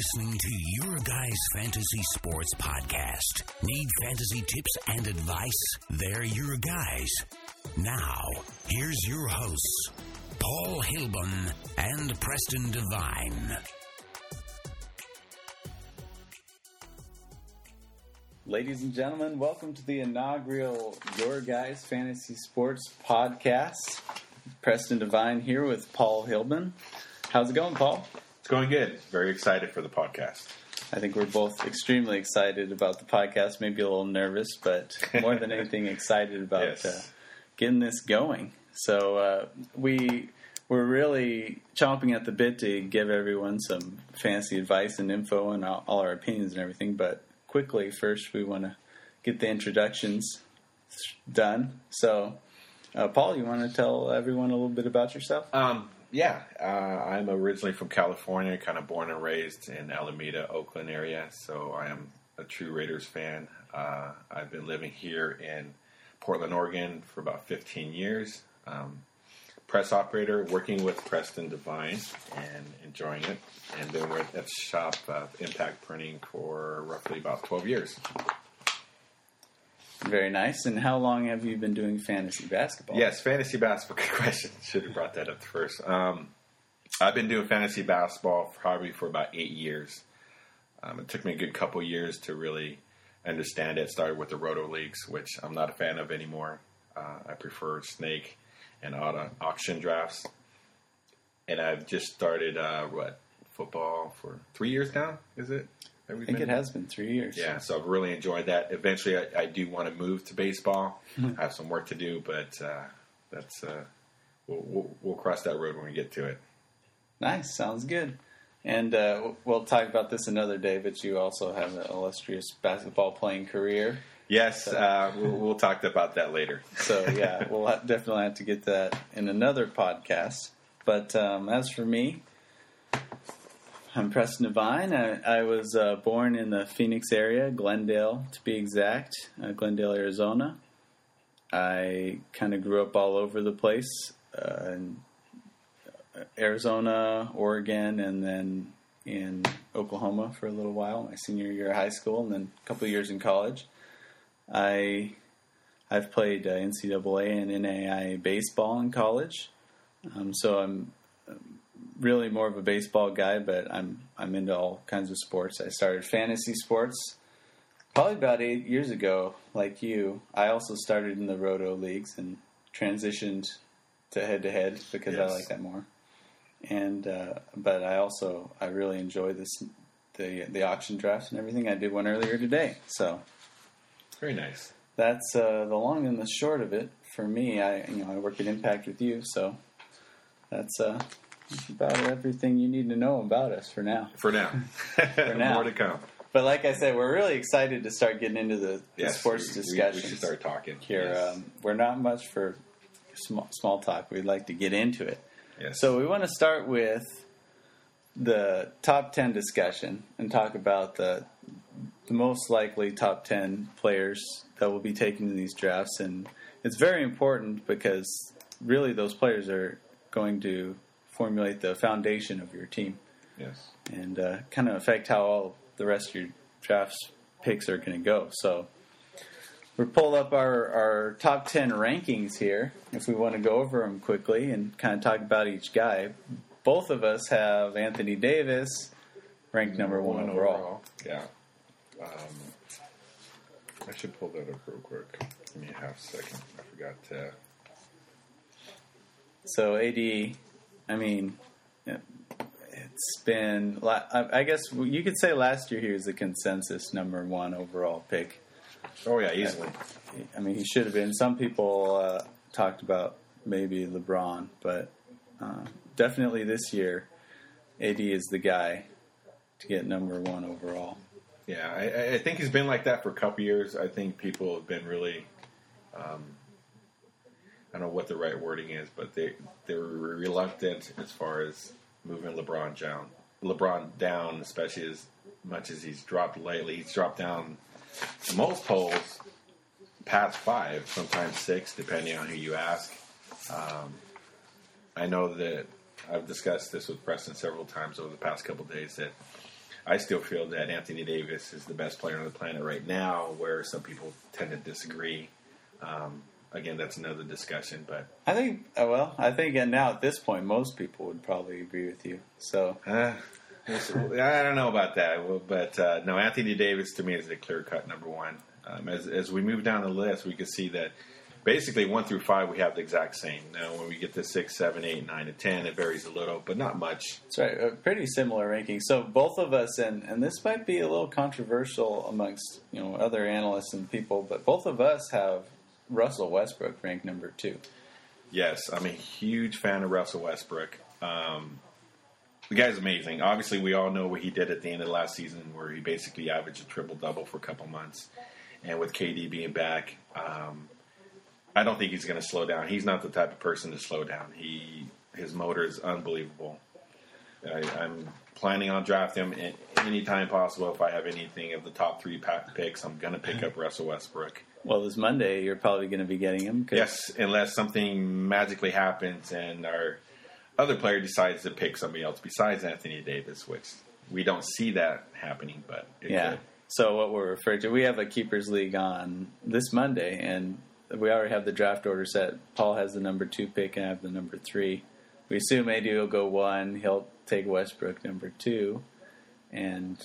listening to Your Guys Fantasy Sports Podcast. Need fantasy tips and advice? They're your guys. Now, here's your hosts, Paul Hilbun and Preston Devine. Ladies and gentlemen, welcome to the inaugural Your Guys Fantasy Sports Podcast. Preston Devine here with Paul Hilbun. How's it going, Paul? It's going good. Very excited for the podcast. I think we're both extremely excited about the podcast. Maybe a little nervous, but more than anything, excited about Yes. uh, getting this going. So uh, we we're really chomping at the bit to give everyone some fancy advice and info and all, all our opinions and everything. But quickly, first we want to get the introductions done. So, uh, Paul, you want to tell everyone a little bit about yourself? Um, yeah, uh, I'm originally from California, kind of born and raised in Alameda, Oakland area. So I am a true Raiders fan. Uh, I've been living here in Portland, Oregon for about 15 years. Um, press operator, working with Preston Devine and enjoying it. And been with at shop uh, Impact Printing for roughly about 12 years. Very nice. And how long have you been doing fantasy basketball? Yes, fantasy basketball. Good question. Should have brought that up first. Um, I've been doing fantasy basketball probably for about eight years. Um, it took me a good couple years to really understand it. Started with the Roto Leagues, which I'm not a fan of anymore. Uh, I prefer snake and auto auction drafts. And I've just started uh, what football for three years now. Is it? Have we I think been- it has been three years. yeah, so I've really enjoyed that. Eventually, I, I do want to move to baseball. I have some work to do, but uh, that's uh, we'll, we'll, we'll cross that road when we get to it. Nice, sounds good. And uh, we'll talk about this another day, but you also have an illustrious basketball playing career. Yes, uh, we'll, we'll talk about that later. So, yeah, we'll ha- definitely have to get that in another podcast. But um, as for me, I'm Preston Devine. I, I was uh, born in the Phoenix area, Glendale to be exact, uh, Glendale, Arizona. I kind of grew up all over the place. Uh, in Arizona, Oregon, and then in Oklahoma for a little while, my senior year of high school, and then a couple years in college. I I've played uh, NCAA and NAIA baseball in college, um, so I'm um, really more of a baseball guy, but I'm I'm into all kinds of sports. I started fantasy sports probably about eight years ago, like you. I also started in the Roto leagues and transitioned to head to head because I like that more and uh, but I also I really enjoy this the the auction drafts and everything. I did one earlier today, so Very nice. that's uh, the long and the short of it for me. I you know I work at Impact with you, so that's uh, that's about everything you need to know about us for now. For now. For now. More to come. But like I said, we're really excited to start getting into the, the Yes, sports we- discussions We, should start talking here. Yes. Um, we're not much for small, small talk. We'd like to get into it. yes. So we want to start with the top ten discussion and talk about the the most likely top ten players that will be taken in these drafts, and it's very important because really those players are going to formulate the foundation of your team yes. and uh, kind of affect how all the rest of your drafts picks are going to go. So we pulled up our, our top 10 rankings here if we want to go over them quickly and kind of talk about each guy. Both of us have Anthony Davis ranked number one overall. Yeah. Um, I should pull that up real quick. Give me a half second. I forgot to. So AD, I mean, it's been, I I guess you could say last year he was the consensus number one overall pick. Oh, yeah, easily. I mean, he should have been. Some people uh, talked about maybe LeBron, but uh, definitely this year, AD is the guy to get number one overall. Yeah, I, I think he's been like that for a couple years. I think people have been really, um, I don't know what the right wording is, but they they were reluctant as far as moving LeBron down. LeBron down, especially as much as he's dropped lately. He's dropped down the most polls past five, sometimes six, depending on who you ask. Um, I know that I've discussed this with Preston several times over the past couple days that I still feel that Anthony Davis is the best player on the planet right now. Where some people tend to disagree. Um, again, that's another discussion. But I think, uh, well, I think uh, now at this point, most people would probably agree with you. So uh, I don't know about that. But uh, no, Anthony Davis to me is the clear cut number one. Um, as, as we move down the list, we can see that basically one through five we have the exact same. Now, when we get to six, seven, eight, nine, and ten, it varies a little, but not much. That's right. A pretty similar ranking. So both of us, and and this might be a little controversial amongst you know other analysts and people, but both of us have Russell Westbrook ranked number two. Yes, I'm a huge fan of Russell Westbrook. Um, the guy's amazing. Obviously, we all know what he did at the end of last season, where he basically averaged a triple double for a couple months. And with KD being back, um, I don't think he's going to slow down. He's not the type of person to slow down. He his motor is unbelievable. I, I'm planning on drafting him anytime possible. If I have anything of the top three picks, I'm going to pick up Russell Westbrook. Well, this Monday, you're probably going to be getting him. Yes, unless something magically happens and our other player decides to pick somebody else besides Anthony Davis, which we don't see that happening, but yeah. Could. So what we're referring to, we have a keepers league on this Monday, and we already have the draft order set. Paul has the number two pick, and I have the number three. We assume AD will go one. He'll take Westbrook number two, and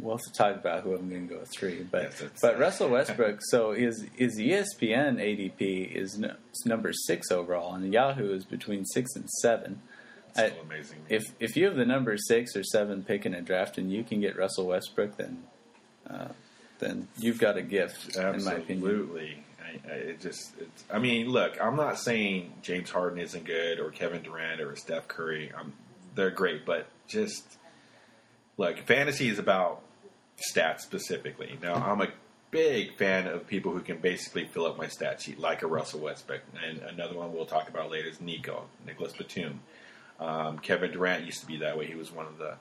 we'll have to talk about who I'm going to go with three. But yes, but Russell Westbrook. so his his ESPN ADP is no, number six overall, and Yahoo is between six and seven. That's I, amazing. If if you have the number six or seven pick in a draft, and you can get Russell Westbrook, then uh, then you've got a gift. Absolutely. In my opinion. Absolutely. I, it just, I mean, look, I'm not saying James Harden isn't good or Kevin Durant or Steph Curry. I'm, they're great, but just look, fantasy is about stats specifically. Now, I'm a big fan of people who can basically fill up my stat sheet, like a Russell Westbrook. And another one we'll talk about later is Nico, Nicolas Batum. Um, Kevin Durant used to be that way. He was one of the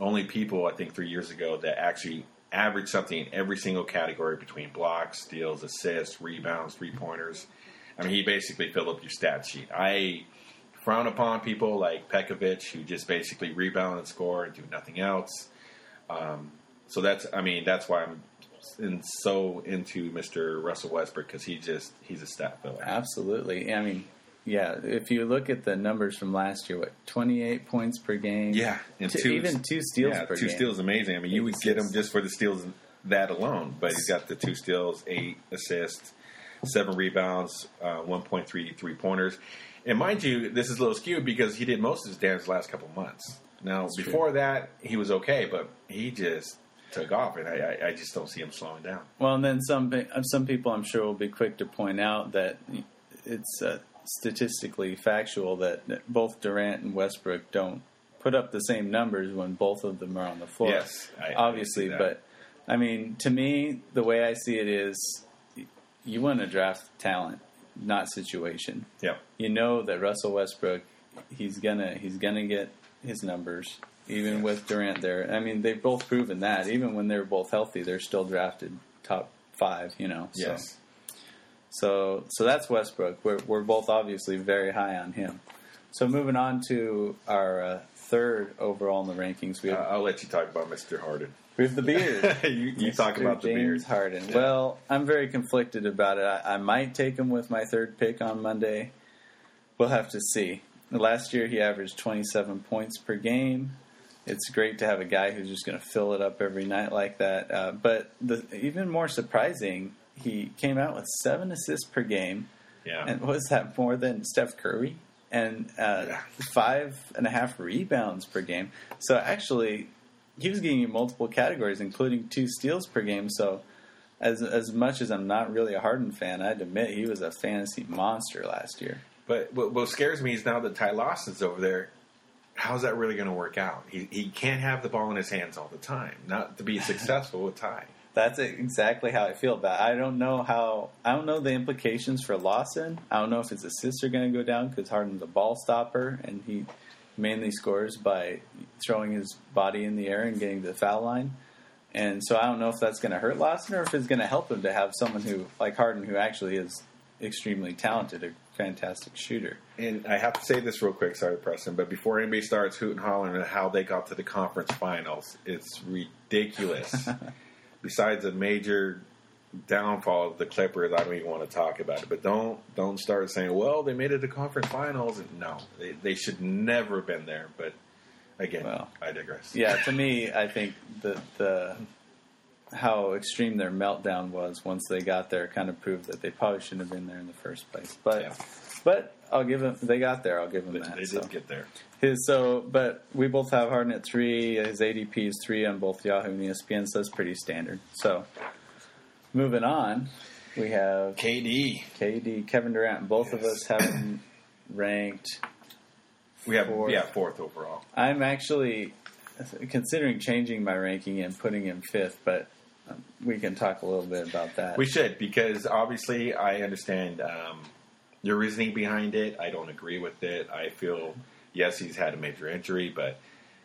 only people, I think, three years ago that actually averaged something in every single category between blocks, steals, assists, rebounds, three pointers. I mean, he basically filled up your stat sheet. I frown upon people like Pekovic who just basically rebound and score and do nothing else. Um, so that's, I mean, that's why I'm in, so into Mr. Russell Westbrook because he just he's a stat filler. Absolutely. I mean, yeah. If you look at the numbers from last year, what twenty eight points per game? Yeah, and two, even two steals yeah, two game. steals amazing. I mean, you would get him just for the steals that alone, but he's got the two steals, eight assists, seven rebounds, uh, 1.3 three pointers. And mind you, this is a little skewed because he did most of his damage the last couple months. Now, That's before true. that, he was okay, but he just took off, and I, I, just don't see him slowing down. Well, and then some some people, I'm sure, will be quick to point out that it's uh, statistically factual that both Durant and Westbrook don't put up the same numbers when both of them are on the floor. Yes, I, obviously, I but I mean, to me, the way I see it is, you want to draft talent, not situation. Yeah, you know that Russell Westbrook, he's gonna he's gonna get his numbers. Even with Durant there, I mean, they've both proven that. Even when they're both healthy, they're still drafted top five. You know. So. Yes. So, so that's Westbrook. We're we're both obviously very high on him. So moving on to our uh, third overall in the rankings, we have, uh, I'll let you talk about Mr. Harden. We have the beard. you, you talk about the James beard. Harden. Yeah. Well, I'm very conflicted about it. I, I might take him with my third pick on Monday. We'll have to see. Last year he averaged 27 points per game. It's great to have a guy who's just going to fill it up every night like that. Uh, but the, even more surprising, he came out with seven assists per game. Yeah. And was that more than Steph Curry? And uh, yeah. five and a half rebounds per game. So actually, he was getting you multiple categories, including two steals per game. So, as as much as I'm not really a Harden fan, I'd admit he was a fantasy monster last year. But what, what scares me is now that Ty Lawson's over there. How's that really going to work out? He he can't have the ball in his hands all the time, not to be successful with Ty. That's exactly how I feel about. It. I don't know how. I don't know the implications for Lawson. I don't know if his assists are going to go down because Harden's a ball stopper and he mainly scores by throwing his body in the air and getting to the foul line. And so I don't know if that's going to hurt Lawson or if it's going to help him to have someone who, like Harden, who actually is extremely talented, a fantastic shooter. And I have to say this real quick, sorry, Preston, but before anybody starts hooting and hollering at how they got to the conference finals, it's ridiculous. Besides a major downfall of the Clippers, I don't even want to talk about it. But don't don't start saying, "Well, they made it to conference finals." No, they, they should never have been there. But again, Well, I digress. Yeah, to me, I think that the how extreme their meltdown was once they got there kind of proved that they probably shouldn't have been there in the first place. But Yeah. but I'll give them they got there. I'll give them they, that. they so. did get there. His so, but we both have Harden at three. His ADP is three on both Yahoo and ESPN, so that's pretty standard. So, moving on, we have KD, KD, Kevin Durant. Both of us have him ranked. we have Fourth. yeah fourth overall. I'm actually considering changing my ranking and putting him fifth, but um, we can talk a little bit about that. We should because obviously I understand um, your reasoning behind it. I don't agree with it. I feel yes, he's had a major injury, but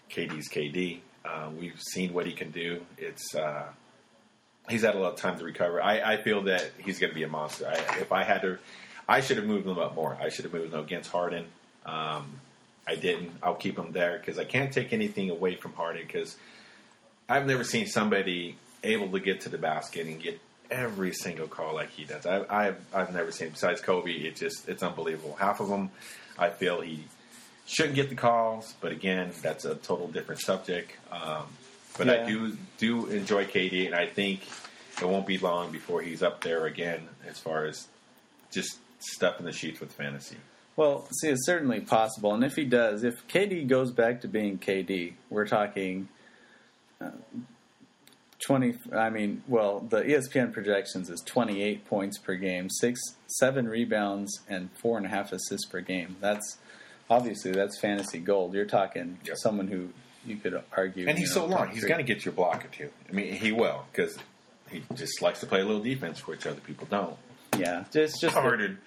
KD's KD. Uh, we've seen what he can do. It's uh, he's had a lot of time to recover. I, I feel that he's going to be a monster. I, if I had to, I should have moved him up more. I should have moved him against Harden. Um, I didn't. I'll keep him there because I can't take anything away from Harden because I've never seen somebody able to get to the basket and get every single call like he does. I, I've I've never seen besides Kobe. It just it's unbelievable. Half of them, I feel he shouldn't get the calls, but again, that's a total different subject. Um, but Yeah. I do do enjoy KD, and I think it won't be long before he's up there again as far as just stuff in the sheets with fantasy. Well, see, it's certainly possible, and if he does, if KD goes back to being KD, we're talking uh, twenty. I mean, well, the ESPN projections is twenty-eight points per game, six, seven rebounds, and four and a half assists per game. That's obviously that's fantasy gold. You're talking Yep. someone who you could argue, And he's you so long. He's going to get your block or two. I mean, he will because he just likes to play a little defense, which other people don't. yeah, just just the- Harden.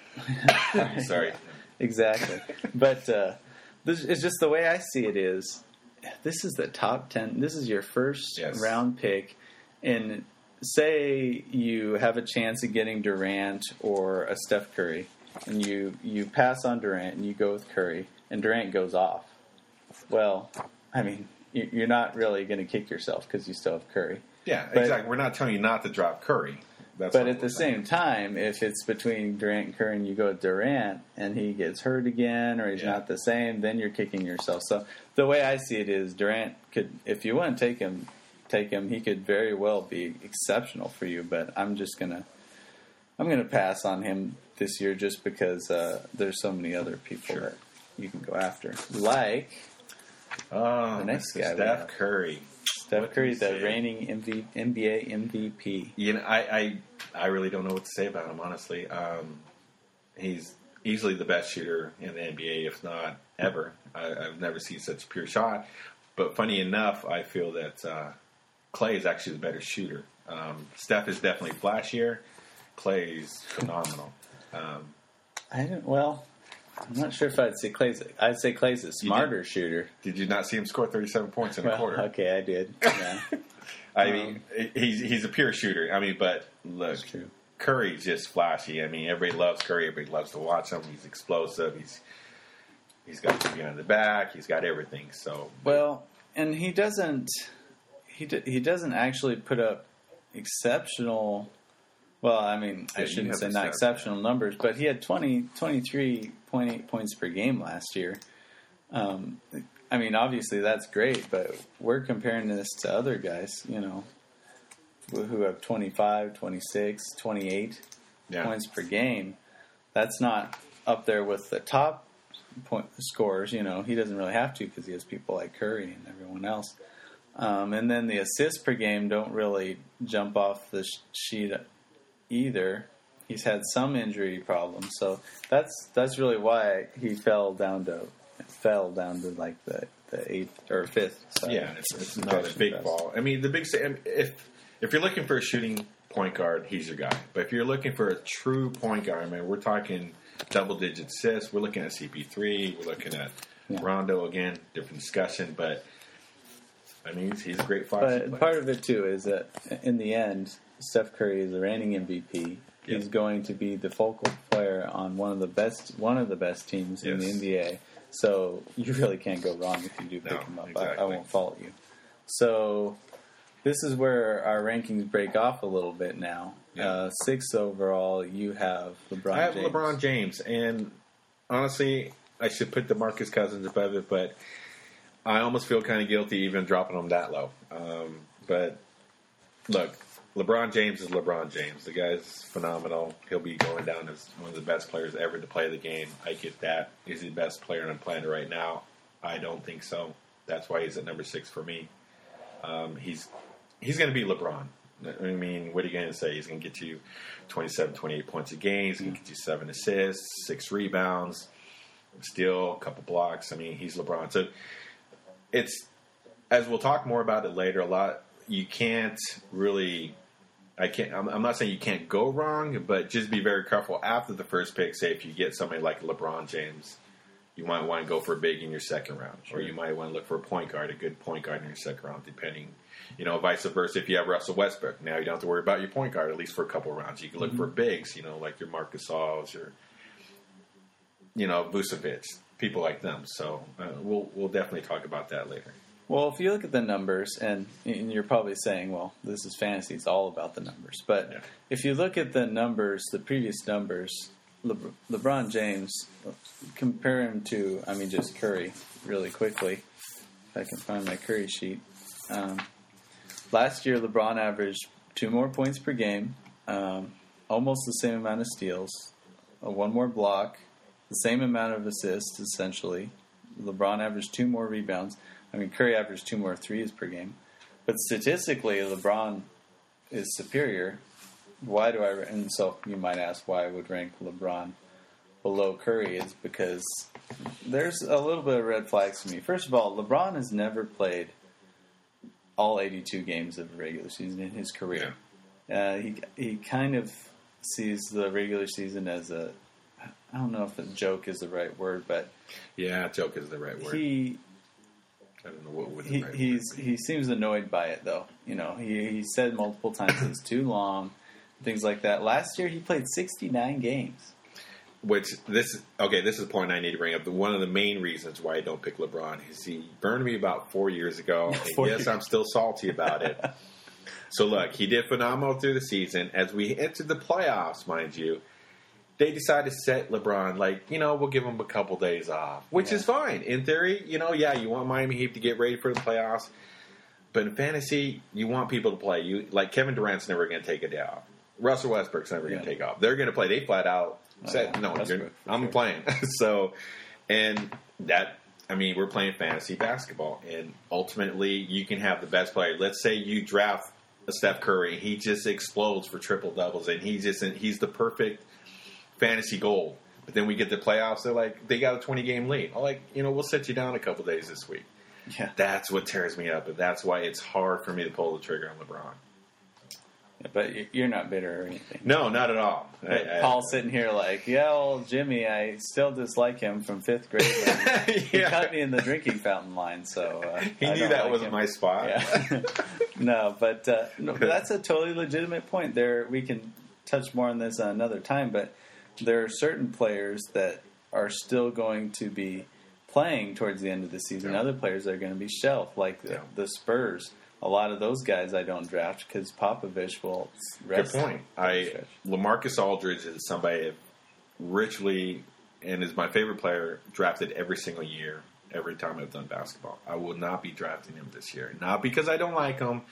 Sorry. exactly. but uh, this is just the way I see it. Is this is the top ten? This is your first Yes. round pick, and say you have a chance of getting Durant or a Steph Curry, and you you pass on Durant and you go with Curry, and Durant goes off. Well, I mean, you- you're not really going to kick yourself because you still have Curry. Yeah, But- exactly. We're not telling you not to drop Curry. That's But at the saying. same time, if it's between Durant and Curry and you go with Durant and he gets hurt again or he's Yeah. not the same, then you're kicking yourself. So the way I see it is Durant could, if you want to take him, take him. He could very well be exceptional for you. But I'm just gonna, I'm gonna pass on him this year just because uh, there's so many other people Sure. that you can go after, like oh, the next guy Steph. Curry. Steph What Curry, you the reigning MV, NBA MVP. You know, I, I I really don't know what to say about him. Honestly, um, he's easily the best shooter in the NBA, if not ever. I, I've never seen such a pure shot. But funny enough, I feel that uh, Klay is actually the better shooter. Um, Steph is definitely flashier. Klay is phenomenal. Um, I don't. Well, I'm not sure if I'd say Klay's. I'd say Klay's a smarter shooter. did you not see him score 37 points in a Well, quarter? okay, I did. Yeah, I mean, um, he's he's a pure shooter. I mean, but look. Curry's just flashy. I mean, everybody loves Curry. Everybody loves to watch him. He's explosive. He's he's got the behind the back. He's got everything. So Well, and he doesn't. He d- he doesn't actually put up exceptional. Well, I mean, I shouldn't say not exceptional numbers, but he had 20, 23.8 points per game last year. Um, I mean, obviously that's great, but we're comparing this to other guys, you know, who have 25, 26, 28 yeah, points per game. That's not up there with the top point scorers. You know, he doesn't really have to because he has people like Curry and everyone else. Um, and then the assists per game don't really jump off the sh- sheet either. He's had some injury problems, so that's that's really why he fell down to fell down to like the the eighth or fifth. Side yeah. It's, it's not a big ball. I mean, the big if if you're looking for a shooting point guard, he's your guy. But if you're looking for a true point guard, I mean, we're talking double digit assists. We're looking at CP3. We're looking at Yeah. Rondo again. Different discussion, but. I mean, he's, he's a great But player. part of it too is that in the end, Steph Curry is the reigning MVP. He's Yes. going to be the focal player on one of the best one of the best teams in the NBA. So you really can't go wrong if you do pick No, him up. I, I won't fault you. So this is where our rankings break off a little bit now. Uh, sixth overall, you have LeBron. I have James. LeBron James, and honestly, I should put DeMarcus Cousins above it, but I almost feel kind of guilty even dropping him that low. Um, but look, LeBron James is LeBron James. The guy's phenomenal. He'll be going down as one of the best players ever to play the game. I get that. Is he the best player on the planet right now? I don't think so. That's why he's at number six for me. Um, he's he's going to be LeBron. I mean, what are you going to say? He's going to get you 27, 28 points a game. He's going to get you seven assists, six rebounds, steal, a couple blocks. I mean, he's LeBron. So it's as we'll talk more about it later. A lot you can't really. I can't. I'm, I'm not saying you can't go wrong, but just be very careful after the first pick. Say if you get somebody like LeBron James, you might want to go for a big in your second round, or you might want to look for a point guard, a good point guard in your second round, depending. You know, vice versa. If you have Russell Westbrook, now you don't have to worry about your point guard at least for a couple rounds. You can look for bigs, you know, like your Marcus Gasols, your you know Vucevic, people like them. So uh, we'll we'll definitely talk about that later. Well, if you look at the numbers, and, and you're probably saying, well, this is fantasy, it's all about the numbers. But Yeah. if you look at the numbers, the previous numbers, Le- LeBron James, compare him to, I mean, just Curry, really quickly. If I can find my Curry sheet. Um, last year, LeBron averaged two more points per game, um, almost the same amount of steals, uh, one more block, the same amount of assists, essentially. LeBron averaged two more rebounds. I mean, Curry averaged two more threes per game. But statistically, LeBron is superior. Why do I? And so you might ask why I would rank LeBron below Curry is because there's a little bit of red flags to me. First of all, LeBron has never played all 82 games of the regular season in his career. Uh, he he kind of sees the regular season as a I don't know if a joke is the right word, but Yeah, joke is the right word. he I don't know what would he, right he's he seems annoyed by it though. You know, he he said multiple times it's too long, things like that. Last year he played 69 games. Which this okay. This is a point I need to bring up. One of the main reasons why I don't pick LeBron is he burned me about four years ago. Four yes, years. I'm still salty about it. so look, he did phenomenal through the season. As we entered the playoffs, mind you, they decided to set LeBron like you know we'll give him a couple days off, which Yeah. is fine in theory. You know, yeah, you want Miami Heat to get ready for the playoffs, but in fantasy, you want people to play. You like Kevin Durant's never going to take a day off. Russell Westbrook's never going to take off. They're going to play. They flat out Oh, said yeah. no. I'm playing. so, and that I mean, we're playing fantasy basketball, and ultimately, you can have the best player. Let's say you draft a Steph Curry, he just explodes for triple doubles, and he's just he's the perfect fantasy goal. But then we get the playoffs. They're like they got a 20 game lead. I'm like, you know, we'll set you down a couple days this week. Yeah. That's what tears me up, and that's why it's hard for me to pull the trigger on LeBron. But you're not bitter or anything. No, not at all. I- I- Paul's sitting here like, yeah, well, Jimmy, I still dislike him from fifth grade. when He Yeah. cut me in the drinking fountain line, so uh, He I knew that like wasn't him. my spot. Yeah. no, but uh, no, that's a totally legitimate point. There, we can touch more on this another time. But there are certain players that are still going to be playing towards the end of the season. Yeah. Other players are going to be shelved, like the, Yeah. the Spurs. A lot of those guys I don't draft because Popovich will Rest Good point. I Lamarcus Aldridge is somebody richly and is my favorite player drafted every single year. Every time I've done basketball, I will not be drafting him this year. Not because I don't like him,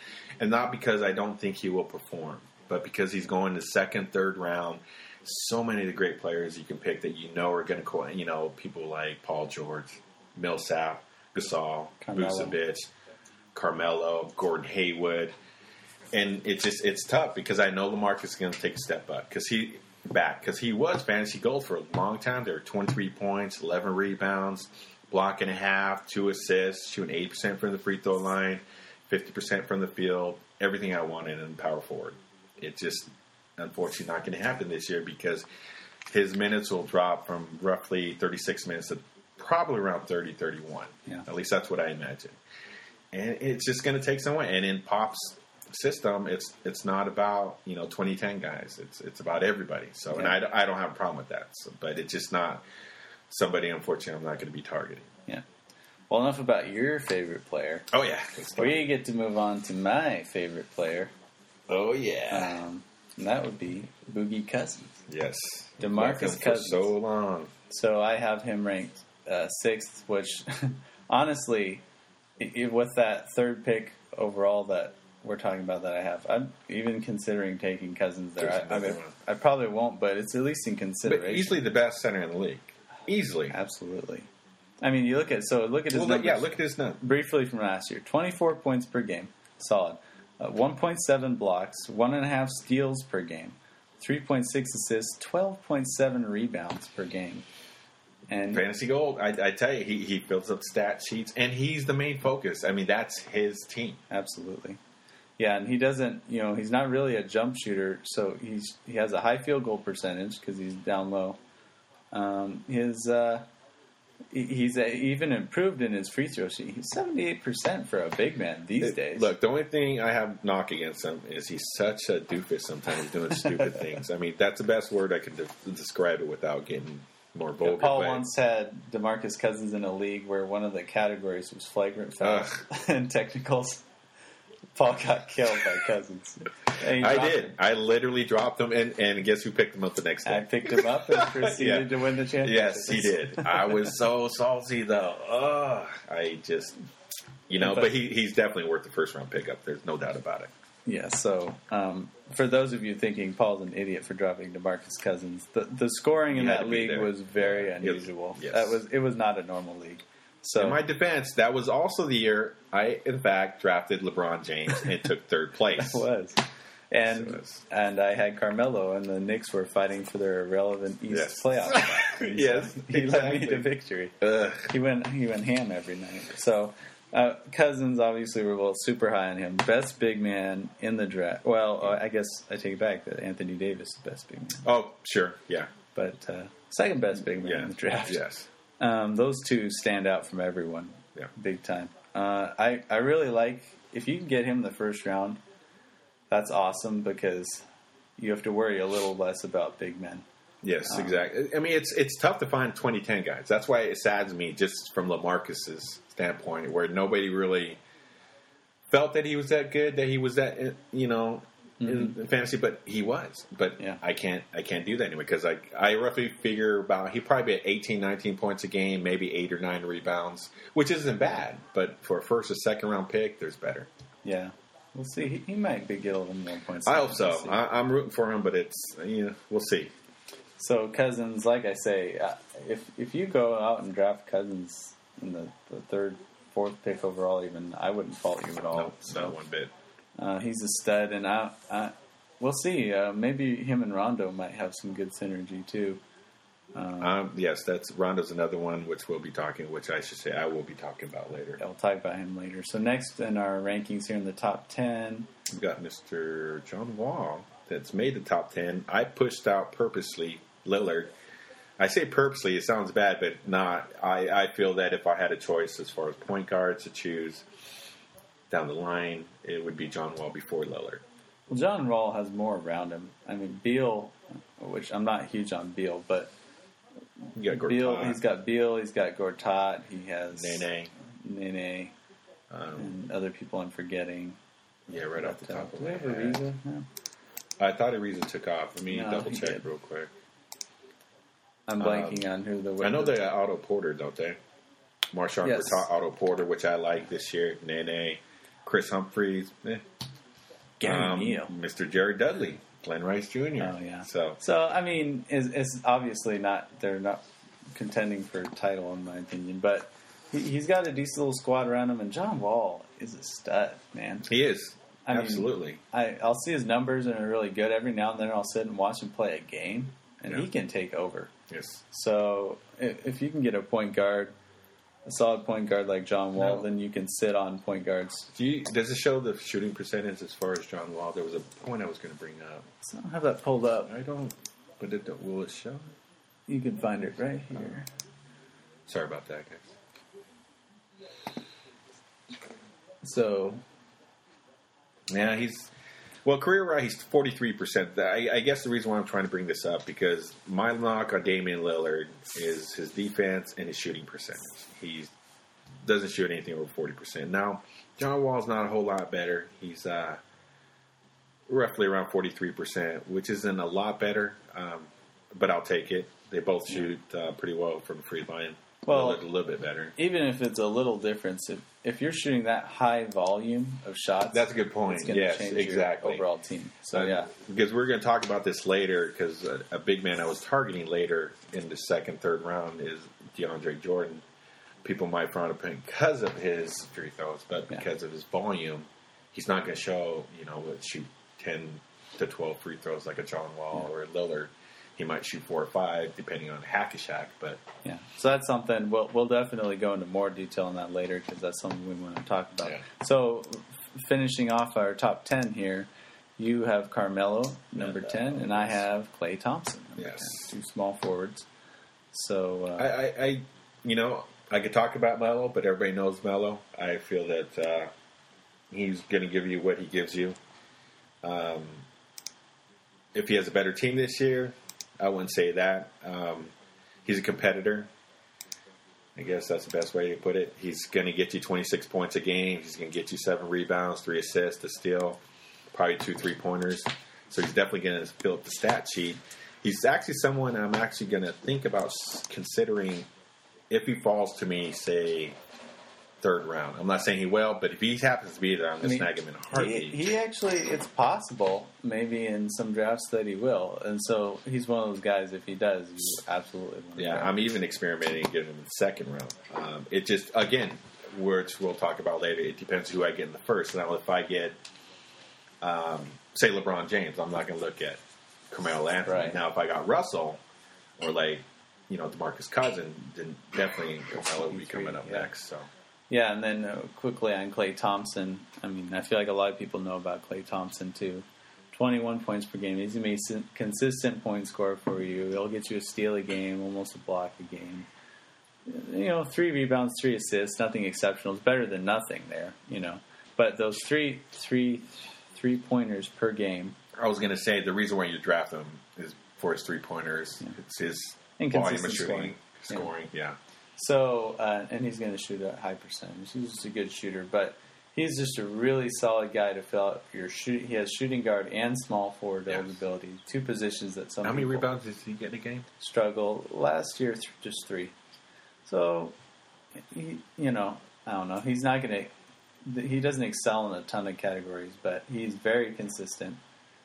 and not because I don't think he will perform, but because he's going to second, third round. So many of the great players you can pick that you know are going to, you know, people like Paul George, Millsap, Gasol. Vucevic, Carmelo, Gordon Hayward, and it's just it's tough because I know Lamarcus is going to take a step back because he back because he was fantasy gold for a long time. There were twenty three points, eleven rebounds, block and a half, two assists, shooting eighty percent from the free throw line, fifty percent from the field, everything I wanted in power forward. It just unfortunately not going to happen this year because his minutes will drop from roughly thirty six minutes to probably around 30, 31. Yeah. At least that's what I imagine and it's just going to take some way. And in Pop's system, it's it's not about you know 2010 guys. It's it's about everybody. So, and I, I don't have a problem with that. So, but it's just not somebody. Unfortunately, I'm not going to be targeting. Yeah. Well, enough about your favorite player. Oh yeah. We get to move on to my favorite player. Oh yeah. Um, and that would be Boogie Cousins. yes. DeMarcus Cousins. so long. So I have him ranked uh, sixth, which honestly, i i with that third pick overall that we're talking about that I have, I'm even considering taking Cousins there. I, I, mean. I probably won't, but it's at least in But consideration. easily the best center in the league. Easily. Absolutely. I mean, you look at so look at his Well, numbers yeah. Look at his number. briefly from last year: twenty-four points per game, solid. Uh, One point seven blocks, one and a half steals per game, three point six assists, twelve point seven rebounds per game, and Fantasy Gold. I, I tell you, he, he fills up stat sheets, and he's the main focus. I mean, that's his team. Absolutely. Yeah, and he doesn't, you know, he's not really a jump shooter, so he's he has a high field goal percentage because he's down low. Um, his uh, he's even improved in his free throw sheet. He's seventy eight percent for a big man these days. Look, the only thing I have knock against him is he's such a doofus. Sometimes doing stupid things. I mean, that's the best word I can de- describe it without getting more vulgar. Paul but- once had Demarcus Cousins in a league where one of the categories was flagrant fouls and technicals. Paul got killed by Cousins. I did. I literally dropped him, and, and guess who picked him up the next day? I picked him up and proceeded Yeah. to win the championship. Yes, he did. I was so salty though. Ugh. I just, you know, But- but he, he's definitely worth the first round pickup. There's no doubt about it. Yeah, so um, for those of you thinking Paul's an idiot for dropping DeMarcus Cousins, the, the scoring in that league there. was very Yeah. unusual. Yes. That was it was not a normal league. So In my defense, that was also the year I, in fact, drafted LeBron James and took third place. it was. And and I had Carmelo, and the Knicks were fighting for their irrelevant East Yes. playoff. Yes, he led me to victory. Ugh. He went he went ham every night. So uh, Cousins obviously we're both super high on him. Best big man in the draft. Well, uh, I guess I take it back that Anthony Davis is the best big man. Oh, sure, yeah, but uh, second best big man yeah, in the draft. Yes, Um, those two stand out from everyone, Yeah. big time. Uh, I I really like if you can get him the first round, that's awesome because you have to worry a little less about big men. yes, Um, exactly. I mean, it's it's tough to find 2010 guys. That's why it saddens me, just from Lamarcus's standpoint, where nobody really felt that he was that good, that he was that uh, you know. In in fantasy, but he was. But Mm-hmm. Yeah. I can't. I can't do that anymore because I I roughly figure about he probably be at 18, 19 points a game, maybe eight or nine rebounds, which isn't bad. But for a first or second round pick, there's better. Yeah, we'll see. He, he might be get a little more points. I hope so. I, I'm rooting for him, but it's you know we'll see. So Cousins, like I say, uh, if if you go out and draft Cousins in the, the third, fourth pick overall, even I wouldn't fault you at all. No, not one bit. Uh, he's a stud, and I, I we'll see. Uh, maybe him and Rondo might have some good synergy too. Um, yes, that's Rondo's another one, which we'll be talking. Which I should say I will be talking about later. I'll talk about him later. So next in our rankings here in the top ten, We've got Mr. John Wall that's made the top ten. I pushed out purposely Lillard. I say purposely, it sounds bad, but not. I, I feel that if I had a choice as far as point guards to choose down the line, it would be John Wall before Lillard. well, John Wall has more around him. I mean, Beal, which I'm not huge on Beal, but You got Beal, Gortat, he's got Beal, he's got Gortat, he has Nene. Nene, Um, and other people I'm forgetting. yeah, right off the But, uh, top of my we have a head. reason? No. I thought Ariza took off. Let me No, double check did. real quick. I'm blanking on who the Um, I know they got Otto Porter, don't they? Marcin Yes. Gortat, Otto Porter, which I like this year. Nene, Kris Humphries, eh. Gary Um, Neal. Mr. Jared Dudley, Glen Rice Jr. Oh yeah. So So I mean, it's, it's obviously not they're not contending for a title in my opinion, but he, he's got a decent little squad around him, and John Wall is a stud, man. he is I mean, absolutely. I I'll see his numbers and they're really good. Every now and then I'll sit and watch him play a game, and Yeah. he can take over. yes. So if, if you can get a point guard, a solid point guard like John Wall, No. then you can sit on point guards. Do you, does it show the shooting percentage as far as John Wall? There was a point I was going to bring up. So I don't have that pulled up. I don't, but it don't, will it show? You can find it right oh. here. Sorry about that, guys. So Yeah, he's well career right. He's forty three percent. I guess the reason why I'm trying to bring this up because my knock on Damian Lillard is his defense and his shooting percentage. He doesn't shoot anything over forty percent. Now John Wall's not a whole lot better. He's uh, roughly around forty three percent, which isn't a lot better, um, but I'll take it. They both shoot uh, pretty well from the free line. Well- Lillard a little bit better. Even if it's a little difference, if, if you're shooting that high volume of shots, That's a good point. Yes, exactly. overall team. So Uh, yeah, because we're going to talk about this later. Because a, a big man I was targeting later in the second, third round is DeAndre Jordan. People might frown upon him because of his free throws, but Yeah. because of his volume, he's not going to show. You know, shoot ten to twelve free throws like a John Wall or a Lillard. He might shoot four or five, depending on hack a Shaq. But yeah. So that's something we'll we'll definitely go into more detail on that later because that's something we want to talk about. Yeah. So finishing off our top ten here, you have Carmelo number And, uh, ten, and I have Klay Thompson. Yes. 10, two small forwards. So uh, I, I, I, you know, I could talk about Melo, but everybody knows Melo. I feel that uh, he's going to give you what he gives you. Um, if he has a better team this year, I wouldn't say that. Um, he's a competitor. I guess that's the best way to put it. He's going to get you 26 points a game. He's going to get you seven rebounds, three assists, a steal, probably two three pointers. So he's definitely going to fill up the stat sheet. He's actually someone I'm actually going to think about considering if he falls to me, say third round. I'm not saying he will, but if he happens to be there, I'm going to snag him in a he, heartbeat. he actually, it's possible, maybe in some drafts that he will, and so he's one of those guys. If he does, you absolutely Yeah, I'm even experimenting getting him in the second round. Um, it just again, which we'll talk about later. It depends who I get in the first. Now, if I get, um, say, LeBron James, I'm not going to look at Carmelo Anthony. Right. Now, if I got Russell or like, you know, Demarcus Cousin, then definitely Carmelo will be coming up Yeah. next. So Yeah, and then uh, quickly on Klay Thompson. I mean, I feel like a lot of people know about Klay Thompson too. 21 points per game. He's a consistent point scorer for you. He'll get you a steal a game, almost a block a game. You know, three rebounds, three assists, nothing exceptional. It's better than nothing there, you know. But those three, three, three pointers per game. I was going to say the reason why you draft him is for his three pointers. It's his volume of shooting, scoring. scoring. Yeah. So, uh, and he's going to shoot a high percentage. He's just a good shooter, but he's just a really solid guy to fill out your shoot. He has shooting guard and small forward Yes. eligibility, two positions that some How many rebounds did he get in a game? struggle. Last year, th- just three. So, he, you know, I don't know. He's not going to. He doesn't excel in a ton of categories, but he's very consistent.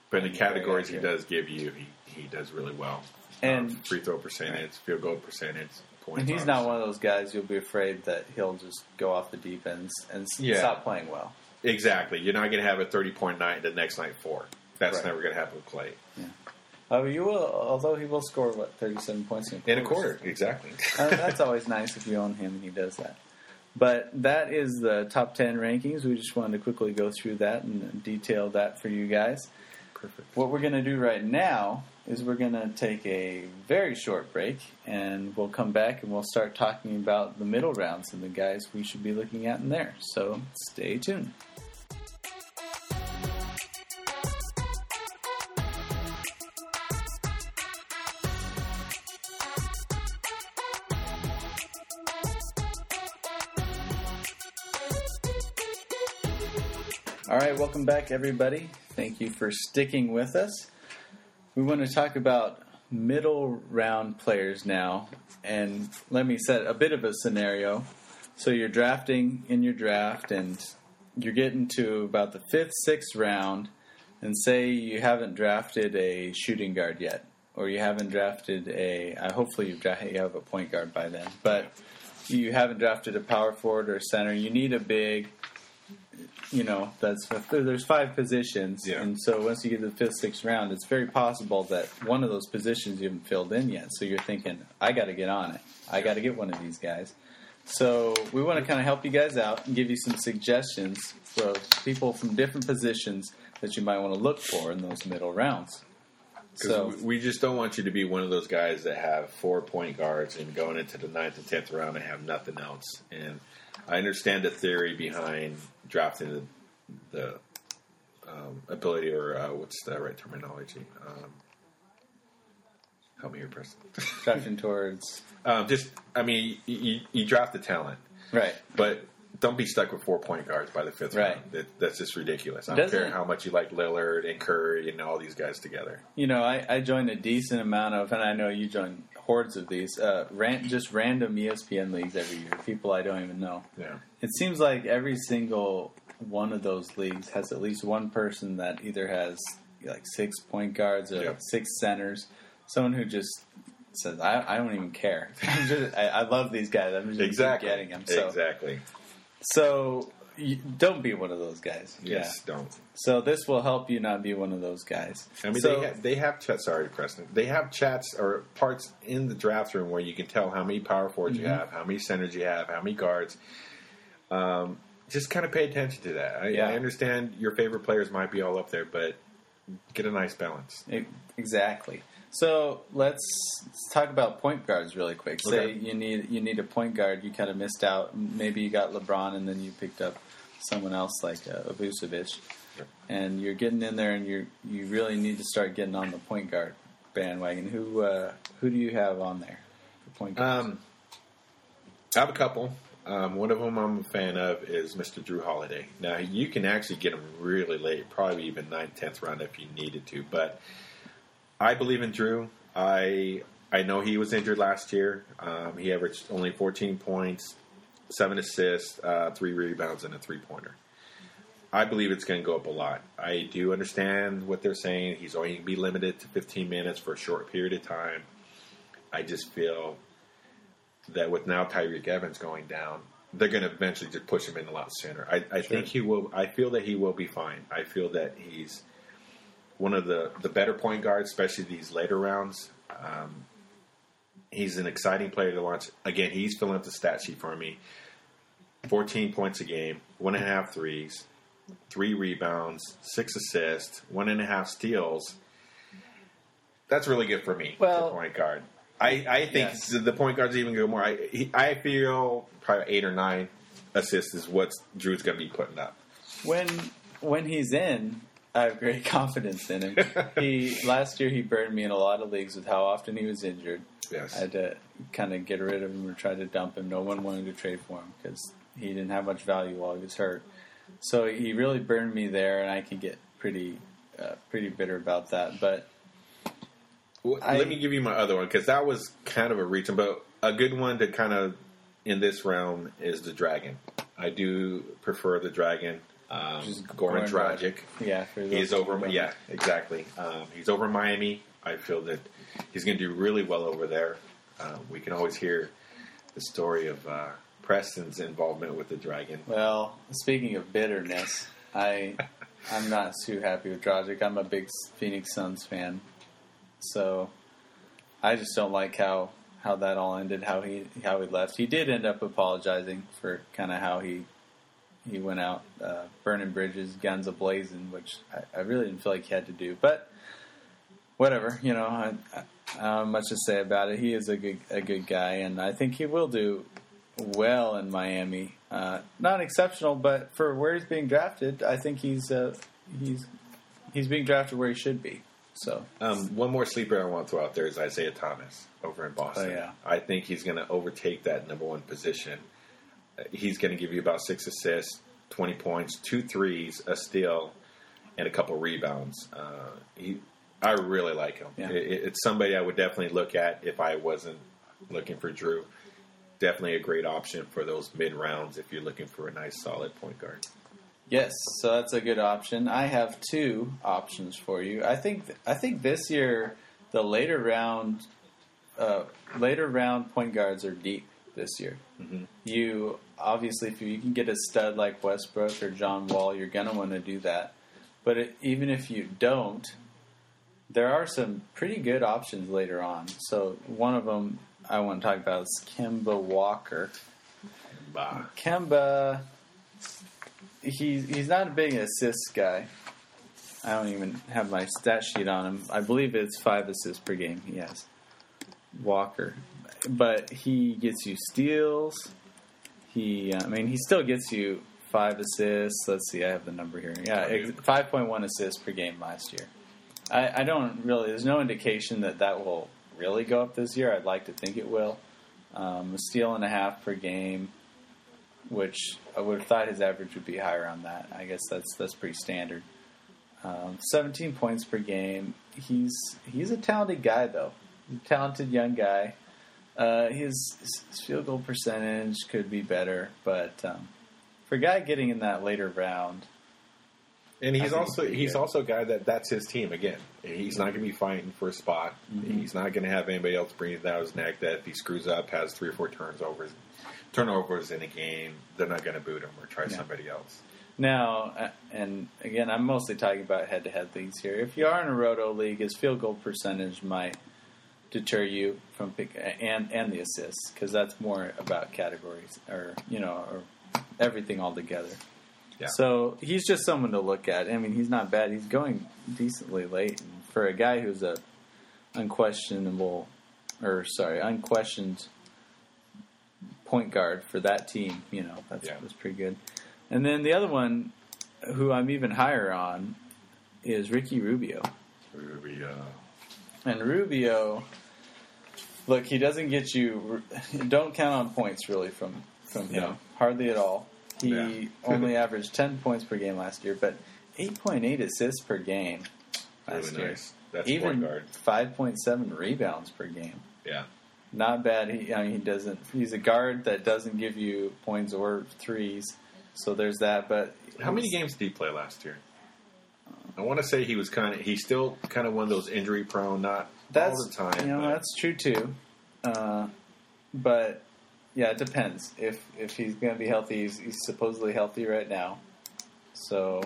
But in the categories he does give you, he, he does really well. And- Um, free throw percentage, field goal percentage, points. And he's not one of those guys you'll be afraid that he'll just go off the deep end and Yeah. stop playing well. exactly. You're not going to have a thirty point night the next night four. That's Right. never going to happen with Klay Oh, you will. Although he will score what thirty-seven points in a quarter. in a quarter. Exactly. Uh, that's always nice if you own him and he does that. But that is the top ten rankings. We just wanted to quickly go through that and detail that for you guys. Perfect. What we're going to do right now is we're going to take a very short break, and we'll come back and we'll start talking about the middle rounds and the guys we should be looking at in there. So stay tuned. All right, welcome back, everybody. Thank you for sticking with us. We want to talk about middle round players now, and let me set a bit of a scenario. So you're drafting in your draft, and you're getting to about the fifth, sixth round, and say you haven't drafted a shooting guard yet, or you haven't drafted a. Uh, hopefully, you've you have a point guard by then, but you haven't drafted a power forward or center. You need a big you know, that's there's five positions, Yeah. and so once you get to the fifth, sixth round, it's very possible that one of those positions you haven't filled in yet. So you're thinking, I got to get on it. I got to get one of these guys. So we want to kind of help you guys out and give you some suggestions for people from different positions that you might want to look for in those middle rounds. So So we just don't want you to be one of those guys that have four point guards and going into the ninth and tenth round and have nothing else. And I understand the theory behind drafting the, the um, ability, or uh, what's the right terminology? Um, help me here, Preston. Drafting towards um, just, I mean, you, you, you draft the talent, right. but don't be stuck with four point guards by the fifth Right. round. That, that's just ridiculous. I don't Doesn't care it- how much you like Lillard and Curry and all these guys together. You know, I, I joined a decent amount of, and I know you joined hordes of these, uh, ran, just random ESPN leagues every year. People I don't even know. Yeah. It seems like every single one of those leagues has at least one person that either has like six point guards or Yeah. six centers. Someone who just says, "I, I don't even care. I'm just, I, I love these guys. I'm just Exactly. getting them." So, Exactly. So you, don't be one of those guys. Yes, don't. So this will help you not be one of those guys. I mean, so, they, have, they have chats. Sorry, Preston. They have chats or parts in the draft room where you can tell how many power forwards Mm-hmm. you have, how many centers you have, how many guards. Um, just kind of pay attention to that. I, Yeah. I understand your favorite players might be all up there, but get a nice balance. E- Exactly. So let's, talk about point guards really quick. Say Okay. you need you need a point guard. You kind of missed out. Maybe you got LeBron, and then you picked up someone else like uh, Vucevic, Yep. and you're getting in there, and you you really need to start getting on the point guard bandwagon. Who uh, who do you have on there for point guard? Um, I have a couple. Um, one of them I'm a fan of is Mr. Jrue Holiday. Now you can actually get him really late, probably even 9th, 10th round if you needed to. But I believe in Jrue. I I know he was injured last year. Um, he averaged only 14 points, seven assists, uh, three rebounds, and a three pointer. I believe it's going to go up a lot. I do understand what they're saying. He's only going to be limited to 15 minutes for a short period of time. I just feel that with now Tyreke Evans going down, they're going to eventually just push him in a lot sooner. I, I think he will. I feel that he will be fine. I feel that he's one of the the better point guards, especially these later rounds. Um, he's an exciting player to watch. Again, he's filling up the stat sheet for me. Fourteen points a game, one and a half threes, three rebounds, six assists, one and a half steals. That's really good for me Well- for point guard. I, I think Yes. the point guards even go more. I he, I feel probably eight or nine assists is what Jrue's going to be putting up. when when he's in, I have great confidence in him. he last year he burned me in a lot of leagues with how often he was injured. Yes. I had to kind of get rid of him or try to dump him. No one wanted to trade for him because he didn't have much value while he was hurt. So he really burned me there, and I can get pretty uh, pretty bitter about that. But Well, I- Let me give you my other one because that was kind of a reach, but a good one to kind of in this realm is the dragon. I do prefer the dragon. Um, Goran Dragic. yeah, He's over. don't Yeah, exactly. Um, he's over Miami. I feel that he's going to do really well over there. Um, we can always hear the story of uh, Preston's involvement with the dragon. Well, speaking of bitterness, I I'm not too happy with Dragic. I'm a big Phoenix Suns fan, so I just don't like how how that all ended. How he how he left. He did end up apologizing for kind of how he he went out uh, burning bridges, guns ablazing, which I, I really didn't feel like he had to do. But whatever, you know, I, I, I don't have much to say about it. He is a good a good guy, and I think he will do well in Miami. Uh, not exceptional, but for where he's being drafted, I think he's uh, he's he's being drafted where he should be. So Um, one more sleeper I want to throw out there is Isaiah Thomas over in Boston. Oh, yeah. I think he's going to overtake that number one position. He's going to give you about six assists, 20 points, two threes, a steal, and a couple rebounds. Uh, he, I really like him. Yeah. It- it's somebody I would definitely look at if I wasn't looking for Jrue. Definitely a great option for those mid rounds if you're looking for a nice solid point guard. yes, so that's a good option. I have two options for you. I think I think this year the later round uh, later round point guards are deep this year. You obviously, if you can get a stud like Westbrook or John Wall, you're gonna want to do that. But it, even if you don't, there are some pretty good options later on. So one of them I want to talk about is Kemba Walker. Bah. Kemba, he's he's not a big assist guy. I don't even have my stat sheet on him. I believe it's five assists per game. He has Walker, but he gets you steals. He, I mean, he still gets you five assists. Let's see, I have the number here. Yeah, 5.1 assists per game last year. I, I don't really, there's no indication that that will really go up this year. I'd like to think it will. Um, a steal and a half per game, which I would have thought his average would be higher on that. I guess that's that's pretty standard. Um, 17 points per game. He's he's a talented guy though, talented young guy. Uh, his, his field goal percentage could be better, but um, for a guy getting in that later round, And he's also he's good. also a guy that that's his team again. He's not going to be fighting for a spot. Mm-hmm. He's not going to have anybody else breathing down his neck. That if he screws up, has three or four turnovers, turnovers in a game, they're not going to boot him or try Yeah. somebody else. Now, uh, and again, I'm mostly talking about head-to-head leagues here. If you are in a roto league, his field goal percentage might deter you from pick and and the assists because that's more about categories or you know or everything all together. Yeah. So he's just someone to look at. I mean, he's not bad. He's going decently late and for a guy who's a unquestionable, or sorry, unquestioned point guard for that team. You know, that's Yeah. that's pretty good. And then the other one, who I'm even higher on, is Ricky Rubio. Uh, And Rubio, look, he doesn't get you. Don't count on points really from from him. No. Hardly at all. He Yeah. only averaged ten points per game last year, but eight point eight assists per game last really year. nice. That's Even five point seven rebounds per game. Yeah. Not bad. He, I mean, he doesn't. He's a guard that doesn't give you points or threes. So there's that. But How many games did he play last year? I want to say he was kind of he's still kind of one of those injury prone, not That's all the time. You know, but- that's true too. Uh, but yeah, it depends. If if he's going to be healthy, he's, he's supposedly healthy right now. So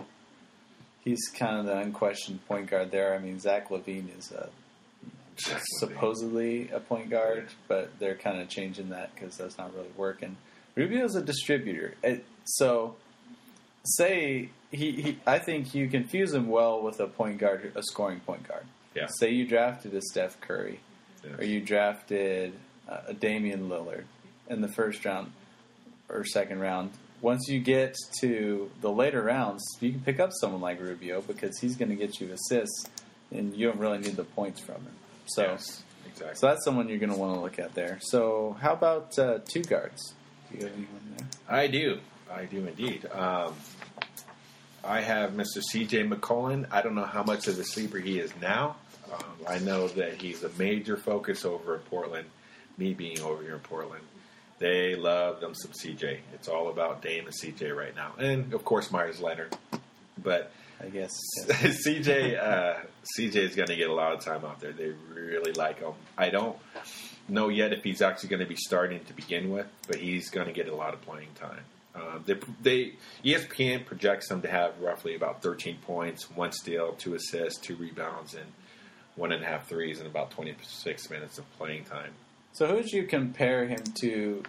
he's kind of the unquestioned point guard there. I mean, Zach LaVine is a, supposedly a point guard, but they're kind of changing that because that's not really working. Rubio's a distributor, It- so say he, he. I think you confuse him well with a point guard, a scoring point guard. Yeah. Say you drafted a Steph Curry, Yeah. or you drafted uh, a Damian Lillard in the first round or second round. Once you get to the later rounds, you can pick up someone like Rubio because he's going to get you assists, and you don't really need the points from him. So, Yes, exactly. so that's someone you're going to want to look at there. So, how about uh, two guards? Do you have anyone there? I do. I do indeed. Um, I have Mr. C.J. McCollum. I don't know how much of a sleeper he is now. Um, I know that he's a major focus over in Portland. Me being over here in Portland, they love them some C.J. It's all about Dame and C.J. right now, and of course Meyers Leonard. But I guess. CJ uh, CJ is going to get a lot of time out there. They really like him. I don't know yet if he's actually going to be starting to begin with, but he's going to get a lot of playing time. Um, they, they ESPN projects him to have roughly about 13 points, one steal, two assists, two rebounds, and one and a half threes in about 26 minutes of playing time. So, who would you compare him to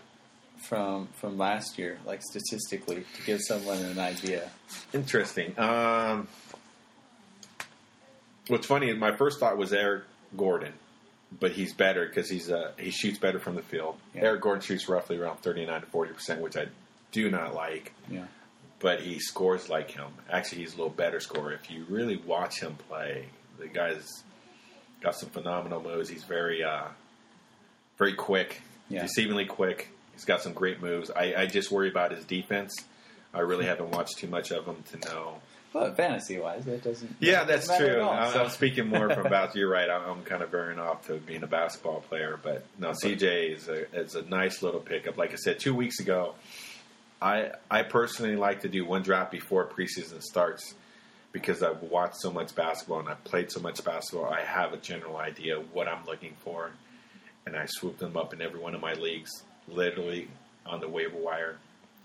from from last year, like statistically, to give someone an idea? Interesting. Um, what's funny is my first thought was Eric Gordon, but he's better because he's uh, he shoots better from the field. Yeah. Eric Gordon shoots roughly around thirty nine to forty percent, which I do not like. Yeah. But he scores like him. Actually, he's a little better scorer. If you really watch him play, the guy's got some phenomenal moves. He's very uh, very quick, Yeah. deceivingly quick. He's got some great moves. I, I just worry about his defense. I really haven't watched too much of him to know Well, fantasy wise, that doesn't. yeah, doesn't that's at true. all. I'm, So- I'm speaking more from about. You're right. I'm, I'm kind of veering off to being a basketball player, but no, CJ is a, is a nice little pickup. Like I said, two weeks ago, I I personally like to do one draft before preseason starts because I've watched so much basketball and I've played so much basketball. I have a general idea of what I'm looking for, and I swoop them up in every one of my leagues, literally on the waiver wire.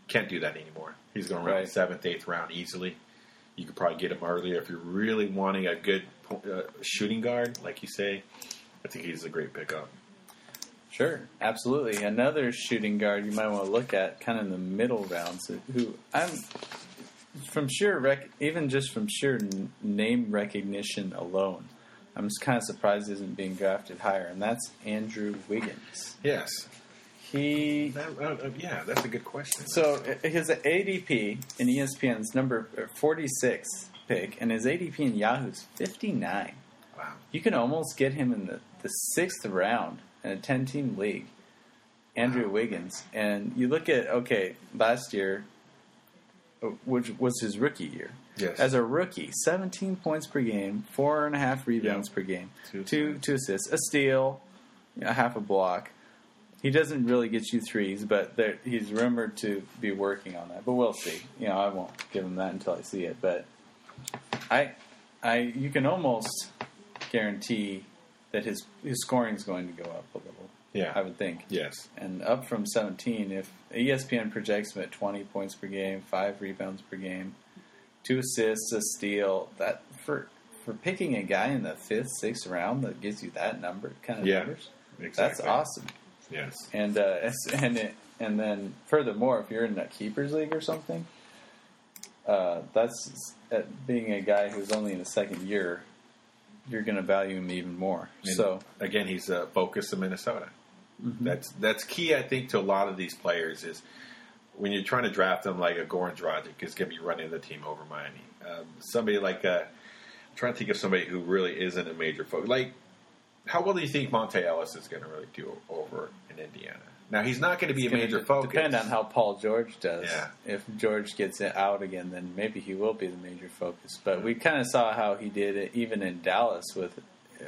Can't do that anymore. He's going to run Right. the seventh, eighth round easily. You could probably get him earlier if you're really wanting a good uh, shooting guard, like you say. I think he's a great pickup. Sure, absolutely. Another shooting guard you might want to look at, kind of in the middle rounds, who I'm from sheer rec- even just from sheer n- name recognition alone, I'm just kind of surprised he isn't being drafted higher, and that's Andrew Wiggins. Yes, He That- uh, uh, yeah, that's a good question. so uh, his ADP in ESPN's number uh, 46 pick, and his ADP in Yahoo's 59. wow. You can almost get him in the, the sixth round in a 10 team league. Andrew Wiggins. And you look at, okay, last year, which was his rookie year. Yes. As a rookie, 17 points per game, four and a half rebounds Yeah. per game, Two two, assists. two assists, a steal, a half a block. He doesn't really get you threes, but there, he's rumored to be working on that. But we'll see. You know, I won't give him that until I see it. But I, I, you can almost guarantee that his his scoring is going to go up a little. Yeah. I would think. Yes. And up from 17, if ESPN projects him at 20 points per game, five rebounds per game, two assists, a steal, that for for picking a guy in the fifth, sixth round that gives you that number kind of Yeah, numbers, Exactly. that's awesome. Yes. And uh, and it, and then furthermore, if you're in a keepers league or something, uh, that's uh, being a guy who's only in the second year, you're going to value him even more. And so again, he's a focus of Minnesota. Mm-hmm. That's that's key, I think, to a lot of these players is when you're trying to draft them like a Goran Dragic is going to be running the team over Miami. Um, somebody like uh, I'm trying to think of somebody who really isn't a major focus. Like, how well do you think Monta Ellis is going to really do over in Indiana? Now he's not going to be a It's gonna major focus. Depend on how Paul George does. Yeah. If George gets it out again, then maybe he will be the major focus. But we kind of saw how he did it even in Dallas with uh,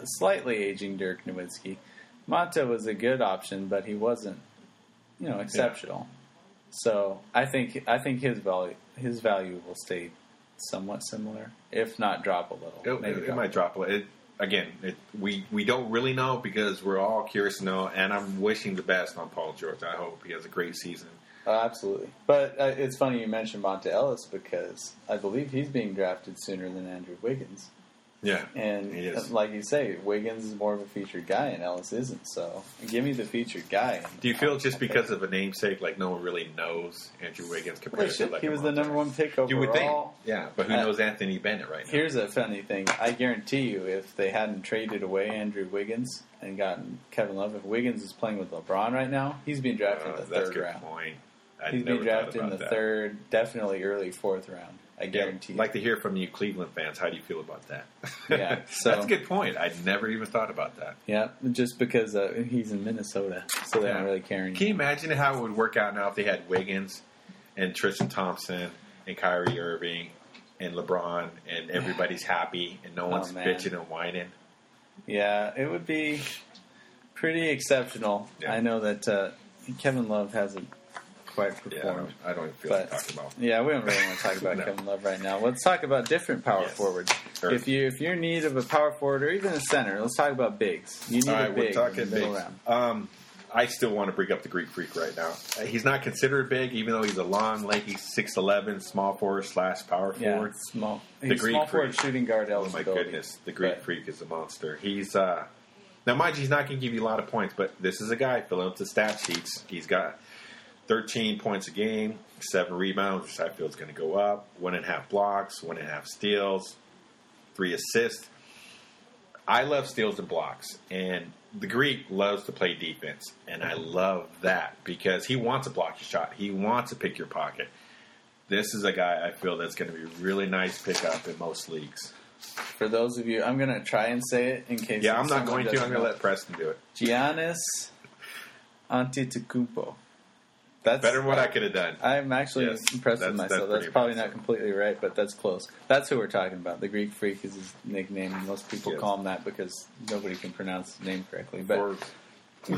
a slightly aging Dirk Nowitzki. Monta was a good option, but he wasn't, you know, exceptional. So I think I think his value his value will stay somewhat similar, if not drop a little. It, Maybe it, it might drop a little. It, again, it, we we don't really know because we're all curious to know, and I'm wishing the best on Paul George. I hope he has a great season. Uh, absolutely. But uh, it's funny you mentioned Monta Ellis because I believe he's being drafted sooner than Andrew Wiggins. Yeah, And uh, like you say, Wiggins is more of a featured guy and Ellis isn't. So give me the featured guy. Do you feel just because of a namesake, like no one really knows Andrew Wiggins compared to like he was the number one pick overall. You would think, yeah, but who Uh, knows Anthony Bennett right now? Here's a funny thing. I guarantee you, if they hadn't traded away Andrew Wiggins and gotten Kevin Love, if Wiggins is playing with LeBron right now, he's being drafted Uh, in the that's a third good round. point. I He's being drafted in the that. third, definitely early fourth round. I Yeah, guarantee. you. like to hear from you, Cleveland fans. How do you feel about that? Yeah, so- that's a good point. I never even thought about that. Yeah, just because uh, he's in Minnesota, so they Yeah. don't really care Can you imagine how it would work out now if they had Wiggins and Tristan Thompson and Kyrie Irving and LeBron and everybody's happy and no one's Oh, bitching and whining? Yeah, it would be pretty exceptional. Yeah. I know that uh, Kevin Love hasn't quite Yeah, I don't, don't feel But like talking about. yeah, we don't really want to talk about No. Kevin Love right now. Let's talk about different power Yes. forwards. Sure. If you if you're in need of a power forward or even a center, let's talk about bigs. You need All a right, we're talking in the big. Um, I still want to bring up the Greek Freak right now. Uh, He's not considered big, even though he's a long, lanky, six eleven small forward slash power Yeah, forward. small. The He's Greek small forward freak. shooting guard Oh my goodness, the Greek But- Freak is a monster. He's uh, now, mind you, he's not going to give you a lot of points, but this is a guy filling up the stat sheets. He's got 13 points a game, seven rebounds, which I feel is going to go up, one and a half blocks, one and a half steals, three assists. I love steals and blocks, and the Greek loves to play defense, and I love that because he wants to block your shot. He wants to pick your pocket. This is a guy I feel that's going to be a really nice pickup in most leagues. For those of you, I'm going to try and say it in case. Yeah, I'm not going to. I'm going to let Preston do it. Giannis Antetokounmpo. That's Better than what I could have done. I'm actually Yes, impressed with myself. That's, pretty probably not completely right, but that's close. That's who we're talking about. The Greek Freak is his nickname, most people Yes. call him that because nobody can pronounce his name correctly. But Or-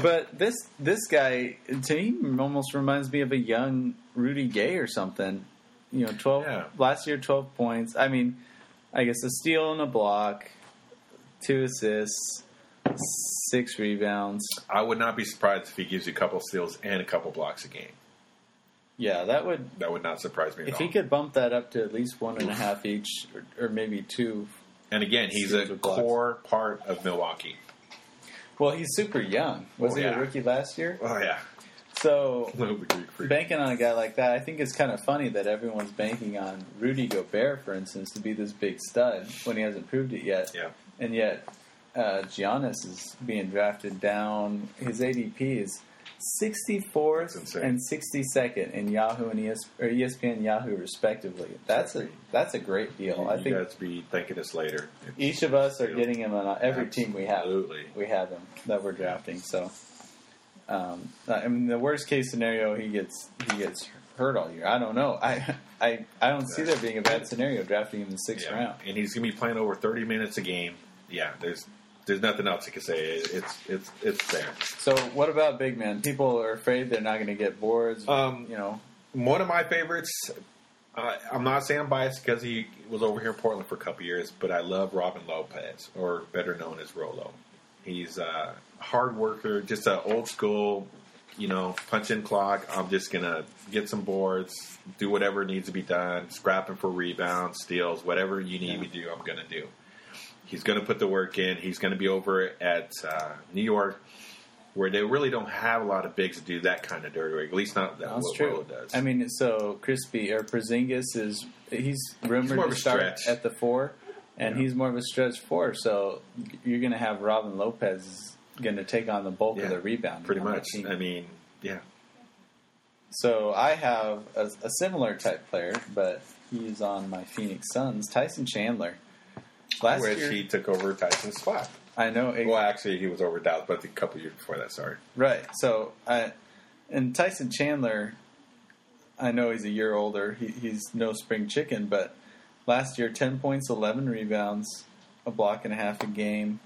but this this guy to me almost reminds me of a young Rudy Gay or something. You know, twelve Yeah. last year, twelve points. I mean, I guess a steal and a block, two assists, six rebounds. I would not be surprised if he gives you a couple steals and a couple blocks a game. Yeah, that would That would not surprise me at If all. he could bump that up to at least one and a half each, or, or maybe two. and again, he's Steals a blocks. core part of Milwaukee. Well, he's super young. Was Oh, he yeah. a rookie last year? Oh yeah, So the Greek freak. banking on a guy like that, I think it's kind of funny that everyone's banking on Rudy Gobert, for instance, to be this big stud when he hasn't proved it yet. Yeah, And yet, uh, Giannis is being drafted down. His ADP is 64th and 62nd in Yahoo and ES, or ESPN and Yahoo respectively. That's a that's a great deal. I think guys be thanking us later. It's- each of us are getting him on every team we have. Absolutely. We have him that we're drafting. So, um, I mean, the worst case scenario, he gets he gets hurt all year. I don't know. I I, I don't see there being a bad scenario drafting him in the sixth Yeah. round. and he's gonna be playing over thirty minutes a game. Yeah, there's there's nothing else you can say. It's it's it's there. So, what about big man? People are afraid they're not going to get boards. Um, you know, One of my favorites. Uh, I'm not saying I'm biased because he was over here in Portland for a couple years, but I love Robin Lopez, or better known as Rolo. He's a hard worker, just an old school, you know, punch in clock. I'm just gonna get some boards, do whatever needs to be done, scrapping for rebounds, steals, whatever you need Yeah. me to do, I'm gonna do. He's gonna put the work in. He's gonna be over at uh, New York. Where they really don't have a lot of bigs to do that kind of dirty work, at least not that that's true. Does. I mean, so Crispy or Porzingis is he's rumored more of to start at the four, and Yeah. he's more of a stretch four. So you're going to have Robin Lopez going to take on the bulk Yeah, of the rebound. pretty much. I mean, yeah, So I have a, a similar type player, but he's on my Phoenix Suns, Tyson Chandler. Last which year, he took over Tyson's spot. I know. it- Well, actually, he was over Dallas, but a couple years before that. Sorry. Right. So, I, and Tyson Chandler, I know he's a year older. He, he's no spring chicken, but last year, ten points, eleven rebounds, a block and a half a game.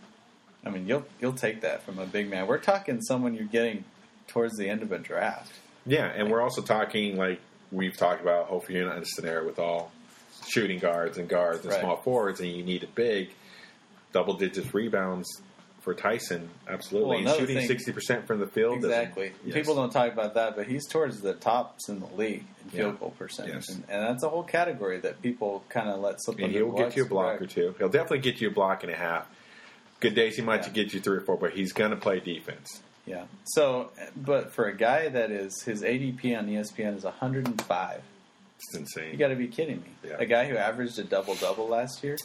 I mean, you'll you'll take that from a big man. We're talking someone you're getting towards the end of a draft. Yeah, and we're also talking like we've talked about. Hopefully, you're not in a scenario with all shooting guards and guards and Right. small forwards, and you need a big double digits rebounds for Tyson. Absolutely, Well, he's shooting sixty percent from the field. Exactly. Yes. People don't talk about that, but he's towards the tops in the league in field Yeah. goal percentage, Yes. and, and that's a whole category that people kind of let slip. And he'll get you a block or two. He'll definitely get you a block and a half. Good days, he might Yeah. get you three or four, but he's going to play defense. Yeah. So, but for a guy that is his ADP on ESPN is 105. It's insane. You got to be kidding me. Yeah. A guy who averaged a double double last year.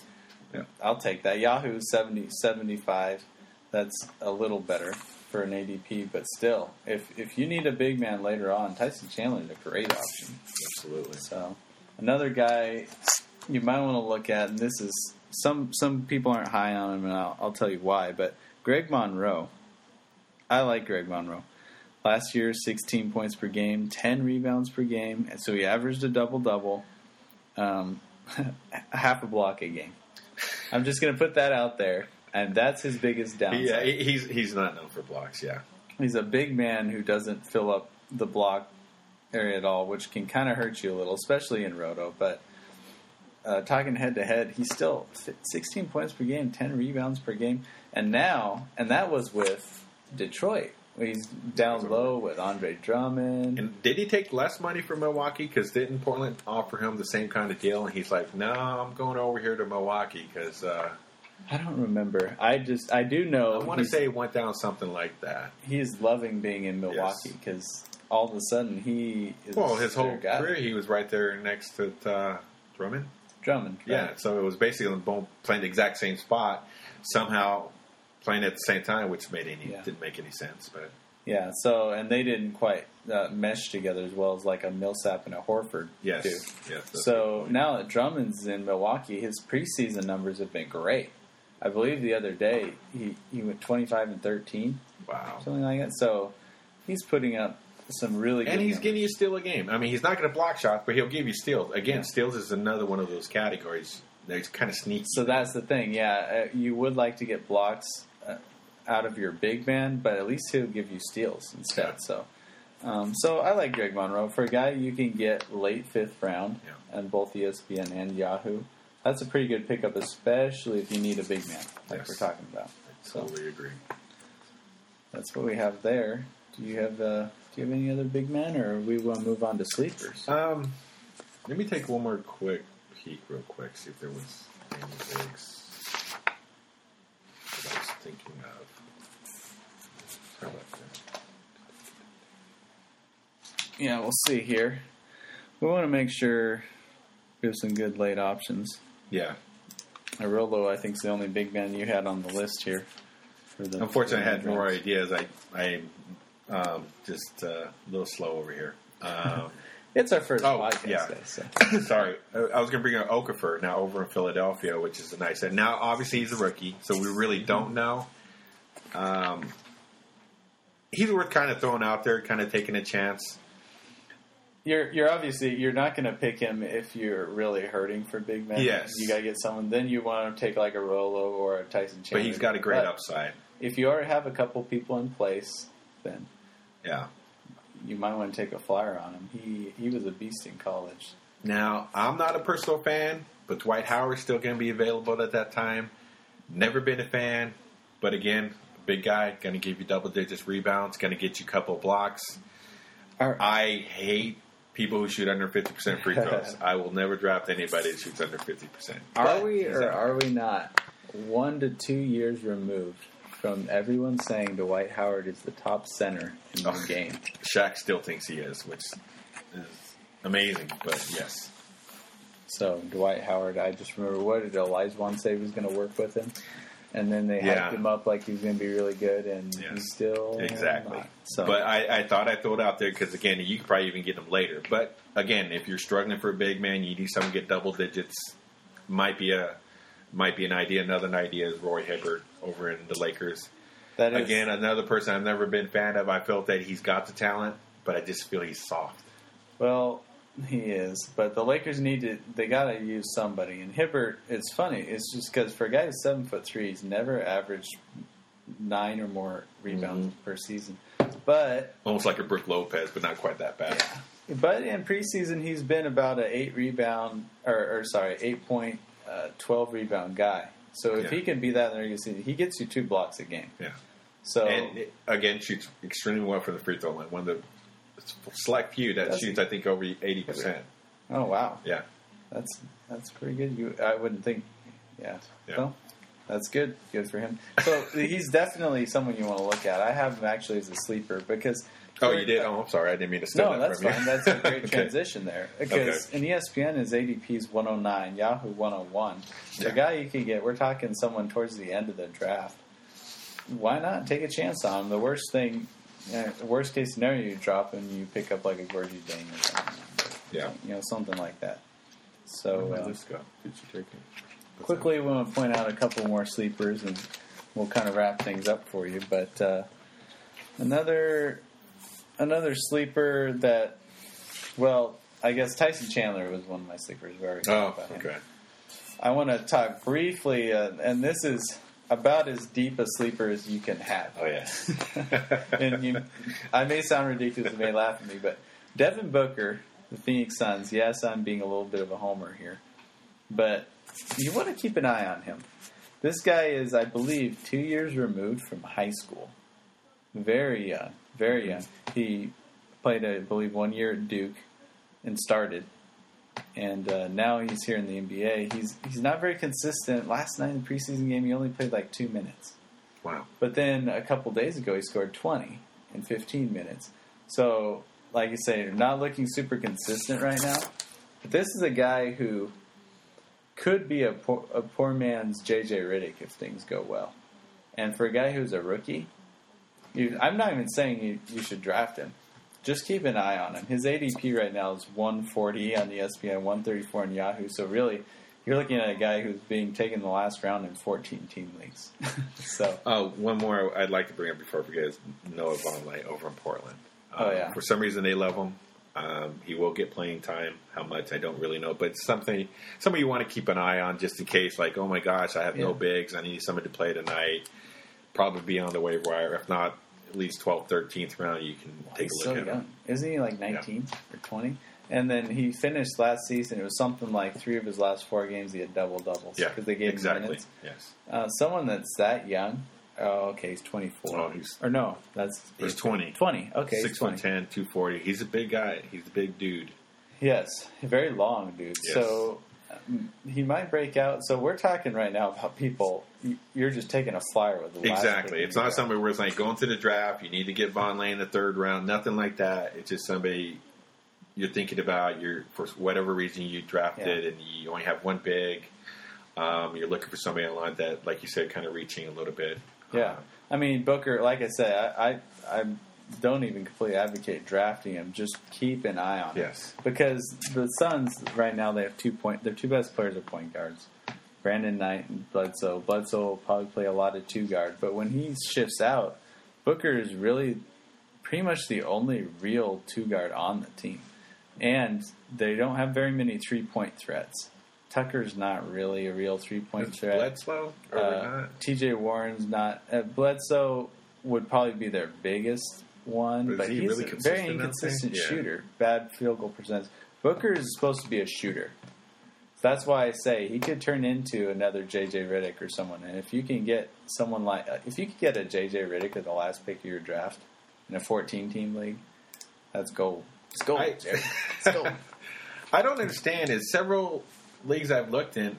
Yeah. I'll take that. Yahoo 70, 75. That's a little better for an ADP, but still, if if you need a big man later on, Tyson Chandler is a great option. Absolutely. So another guy you might want to look at, and this is some some people aren't high on him, and I'll, I'll tell you why. But Greg Monroe, I like Greg Monroe. Last year, 16 points per game, 10 rebounds per game, and so he averaged a double double, um, half a block a game. I'm just going to put that out there, and that's his biggest downside. Yeah, he's he's not known for blocks. Yeah, He's a big man who doesn't fill up the block area at all, which can kind of hurt you a little, especially in Roto. But uh, talking head to head, he's still 16 points per game, 10 rebounds per game, and now, and that was with Detroit. He's down low with Andre Drummond. And did he take less money from Milwaukee? Because didn't Portland offer him the same kind of deal? And he's like, "No, I'm going over here to Milwaukee because uh, I don't remember. I just I do know I want to say it went down something like that." he's loving being in Milwaukee because all of a sudden he is Well, his whole guy. career he was right there next to uh, Drummond. Drummond. right? Yeah, so it was basically playing the exact same spot, somehow playing at the same time, which made any Yeah. didn't make any sense. But Yeah, so and they didn't quite uh, mesh together as well as like a Millsap and a Horford yes, do. yes. So now that Drummond's in Milwaukee, his preseason numbers have been great. I believe the other day he, he went twenty five and thirteen, wow. something like that. So he's putting up some really good And he's numbers. getting you steal a game. I mean, he's not going to block shots, but he'll give you steals. Again, Yeah. steals is another one of those categories that's kind of sneaky. So that's the thing. Yeah, uh, you would like to get blocks out of your big man, but at least he'll give you steals instead. So, um, so I like Greg Monroe for a guy you can get late fifth round Yeah. on both ESPN and Yahoo. That's a pretty good pickup, especially if you need a big man, like Yes. we're talking about. So totally agree. that's what we have there. Do you have uh, Do you have any other big men, or we to move on to sleepers? Um, let me take one more quick peek, real quick, see if there was any bigs that I was thinking of. How about that? Yeah, we'll see here. We want to make sure we have some good late options. Yeah. Arolo, I think, is the only big man you had on the list here. For the, Unfortunately, I had the more ideas. I, I Um, just uh, a little slow over here. Um, It's our first Oh, podcast yeah. day, so sorry, I I was going to bring up Okafor now over in Philadelphia, which is a nice. And now, obviously, he's a rookie, so we really don't know. Um, he's worth kind of throwing out there, kind of taking a chance. you're you're obviously you're not going to pick him if you're really hurting for big men. Yes. you got to get someone. Then you want to take like a Rolo or a Tyson Chandler. But he's got a great But upside. If you already have a couple people in place, then Yeah. you might want to take a flyer on him. He he was a beast in college. Now, I'm not a personal fan, but Dwight Howard's still going to be available at that time. Never been a fan, but again, big guy, going to give you double digits rebounds, going to get you a couple blocks. Our, I hate people who shoot under 50% free throws. I will never draft anybody that shoots under 50%. are we or out. are we not one to two years removed from everyone saying Dwight Howard is the top center in the Oh. game? Shaq still thinks he is, which is amazing, but yes. So Dwight Howard, I just remember what did Olajuwon say he was going to work with him, and then they Yeah. hyped him up like he was going to be really good, and Yes. he's still Exactly. not. So, But I, I thought I'd throw it out there because, again, you could probably even get them later. But, again, if you're struggling for a big man, you need someone to get double digits. Might be a might be an idea. Another idea is Roy Hibbert over in the Lakers. that is, Again, another person I've never been fan of. I felt that he's got the talent, but I just feel he's soft. well, he is. But the Lakers need to. They got to use somebody. And Hibbert, it's funny. It's just because for a guy who's seven foot three, he's never averaged nine or more rebounds Mm-hmm. per season. But Almost like a Brook Lopez, but not quite that bad. But in preseason, he's been about an eight rebound, or, or sorry, eight point, uh, twelve rebound guy. So if Yeah. he can be that in the regular season, he gets you two blocks a game. Yeah. So And again, shoots extremely well from the free throw line. One of the select few that shoots, I think, over eighty percent. oh wow, Yeah. that's that's pretty good. You, I wouldn't think, yeah. Yeah. Well, that's good. Good for him. So he's definitely someone you want to look at. I have him actually as a sleeper because. Oh, you did? Oh, I'm sorry. I didn't mean to steal No, that that's from you. fine. That's a great Okay. transition there. Because Okay. in ESPN, is ADP is 109, Yahoo 101. The Yeah. guy you could get, we're talking someone towards the end of the draft. Why not take a chance on him? The worst thing, uh, worst case scenario, you drop and you pick up like a Gorgui Dieng or something. Yeah. You know, something like that. So uh, my list go? Did you take it? Quickly, we want to point out a couple more sleepers, and we'll kind of wrap things up for you. But uh, another another sleeper that, well, I guess Tyson Chandler was one of my sleepers. We already? Oh, about him. okay. I want to talk briefly, uh, and this is about as deep a sleeper as you can have. Oh, yeah. and you, I may sound ridiculous, you may laugh at me, but Devin Booker, the Phoenix Suns. Yes, I'm being a little bit of a homer here, but you want to keep an eye on him. This guy is, I believe, two years removed from high school. Very young, very young. He played, I believe, one year at Duke and started, and uh, now he's here in the NBA. He's he's not very consistent. Last night in the preseason game, he only played like two minutes. wow. But then a couple days ago, he scored 20 in 15 minutes. So, like you say, not looking super consistent right now. But this is a guy who could be a poor, a poor man's JJ Redick if things go well. And for a guy who's a rookie, you, I'm not even saying you, you should draft him. Just keep an eye on him. His ADP right now is 140 on E ESPN, 134 on Yahoo. So really, you're looking at a guy who's being taken in the last round in 14 team leagues. so Oh, one more I'd like to bring up before I forget is Noah Vonleh over in Portland. Oh, Um, yeah. For some reason, they love him. Um, he will get playing time. How much I don't really know, but something somebody you want to keep an eye on just in case. Like, oh my gosh, I have no bigs. I need somebody to play tonight. Probably be on the waiver wire. If not, at least 12th, 13th round, you can take He's a look so at young. him. Isn't he like 19 or 20? And then he finished last season. It was something like three of his last four games he had double doubles. Yeah, because they gave him minutes. Yes, Uh, someone that's that young. Oh, okay, he's 24. Oh, he's- or no, that's he's 20. 20. Okay, Six foot 20. 10, 240. He's a big guy. He's a big dude. Yes, very long, dude. Yes. So he might break out. So we're talking right now about people. you- You're just taking a flyer with the Exactly. It's not somebody where it's like going to the draft. You need to get Vonleh in the third round. Nothing like that. It's just somebody you're thinking about. You're for whatever reason you drafted, Yeah. and you only have one big. Um, you're looking for somebody online that, like you said, kind of reaching a little bit. Yeah, I mean Booker. Like I said, I, I I'm don't even completely advocate drafting him. Just keep an eye on him. Yes. Because the Suns right now they have two point. Their two best players are point guards, Brandon Knight and Bledsoe. Bledsoe will probably play a lot of two guard, but when he shifts out, Booker is really pretty much the only real two guard on the team, and they don't have very many three point threats. Tucker's not really a real three point Is threat. Bledsoe or Uh, not? T.J. Warren's not. Uh, Bledsoe would probably be their biggest one, But but he he's really a very inconsistent Yeah. shooter. Bad field goal percentage. Booker is supposed to be a shooter. That's why I say he could turn into another J.J. Redick or someone. And if you can get someone like, if you could get a J.J. Redick at the last pick of your draft in a 14 team league, that's gold. It's gold. I-. It's gold. I don't understand. Is several leagues I've looked in,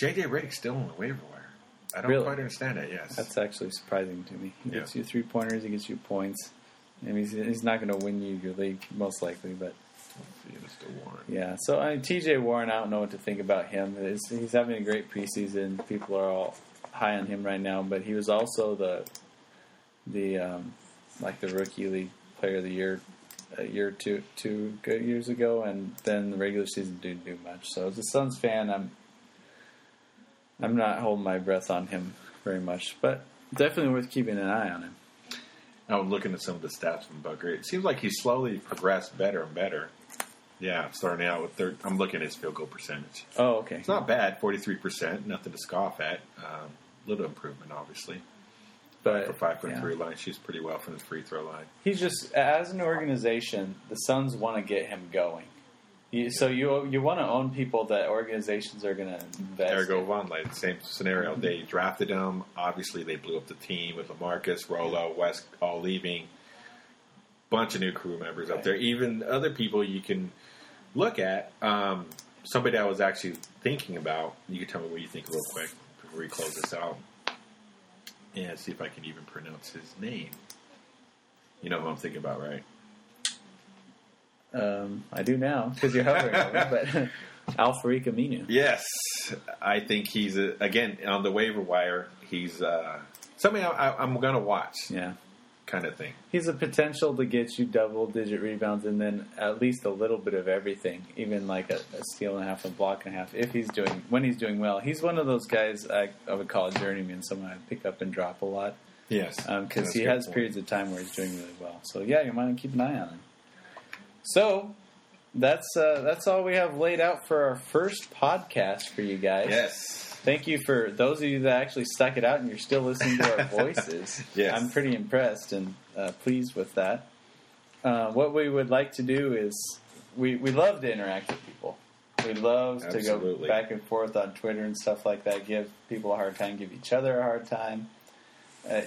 JJ Redick's still on the waiver wire. I don't Really? quite understand it. Yes, That's actually surprising to me. He Yeah. gets you three pointers, he gets you points. I mean, he's, he's not going to win you your league, most likely, but Yeah, Warren. yeah. So, I mean, TJ Warren, I don't know what to think about him. It's, he's having a great preseason. People are all high on him right now, but he was also the, the um, like the rookie league player of the year a year two, two good years ago, and then the regular season didn't do much. So, as a Suns fan, I'm I'm not holding my breath on him very much, but definitely worth keeping an eye on him. I'm looking at some of the stats from Booker. It seems like he's slowly progressed better and better. Yeah, starting out with third. I'm looking at his field goal percentage. Oh, okay. It's not bad, 43 percent. Nothing to scoff at. Um, little improvement, obviously. but For five yeah. three line, she's pretty well from the free throw line. He's just as an organization, the Suns want to get him going. You, so you you want to own people that organizations are going to invest. Ergo. Von, like same scenario. They drafted him. Obviously, they blew up the team with LaMarcus, Rolo, West all leaving. Bunch of new crew members up there. Even other people you can look at. Um, somebody I was actually thinking about. You can tell me what you think real quick before we close this out, and see if I can even pronounce his name. You know who I'm thinking about, right? Um, I do now because you're hovering over, but Al-Farouq Aminu. Yes, I think he's a, again on the waiver wire. He's uh, something I, I, I'm going to watch, Yeah. kind of thing. He's a potential to get you double digit rebounds and then at least a little bit of everything, even like a, a steal and a half, a block and a half. If he's doing when he's doing well, he's one of those guys I, I would call a journeyman, someone I pick up and drop a lot Yes, because Um, he has point. periods of time where he's doing really well. So yeah, you might keep an eye on him. So that's uh, that's all we have laid out for our first podcast for you guys. Yes, Thank you for those of you that actually stuck it out and you're still listening to our voices. Yes. I'm pretty impressed and uh, pleased with that. Uh, what we would like to do is we, we love to interact with people. We love to go back and forth on Twitter and stuff like that, give people a hard time, give each other a hard time. Uh,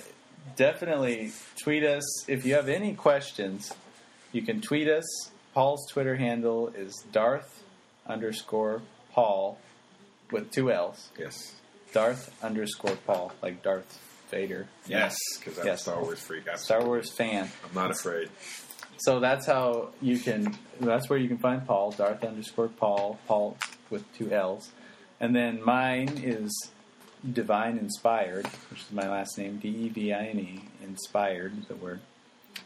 definitely tweet us. If you have any questions, you can tweet us. Paul's Twitter handle is Darth underscore Paul with two L's. yes, Darth underscore Paul, like Darth Vader. yes, because I'm Yes. a Star Wars freak. Star. Wars fan. I'm not afraid. So that's how you can. That's where you can find Paul. Darth underscore Paul. Paul with two L's, and then mine is Devine Inspired, which is my last name. D E V I N E. Inspired, the word.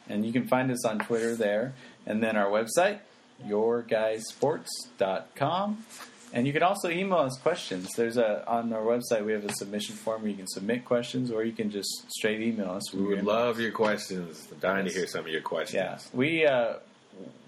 And you can find us on Twitter there, and then our website, yourguysports.com. And you can also email us questions. There's a on our website we have a submission form where you can submit questions, or you can just straight email us. We would love your questions. I'm dying to hear some of your questions. Yeah, we uh,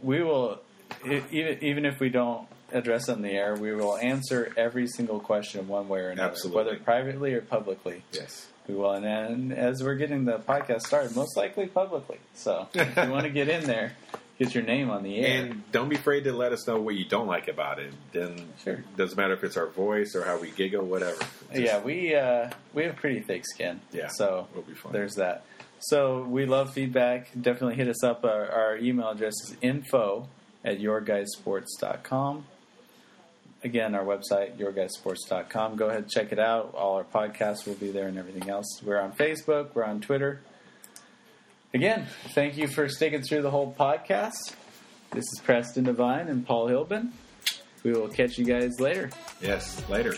we will even even if we don't address on the air, we will answer every single question one way or another, Absolutely. whether privately or publicly. Yes. We will, and, and as we're getting the podcast started, most likely publicly. So if you want to get in there, get your name on the air. And don't be afraid to let us know what you don't like about it. Then Sure. doesn't matter if it's our voice or how we giggle, whatever. Just- yeah, we uh, we have pretty thick skin. Yeah, so it'll be fun. There's that. So we love feedback. Definitely hit us up. Our, our email address is info at yourguysports.com. Again, our website, yourguysports.com. Go ahead check it out. All our podcasts will be there and everything else. We're on Facebook. We're on Twitter. Again, thank you for sticking through the whole podcast. This is Preston Devine and Paul Hilbin. We will catch you guys later. Yes. Later.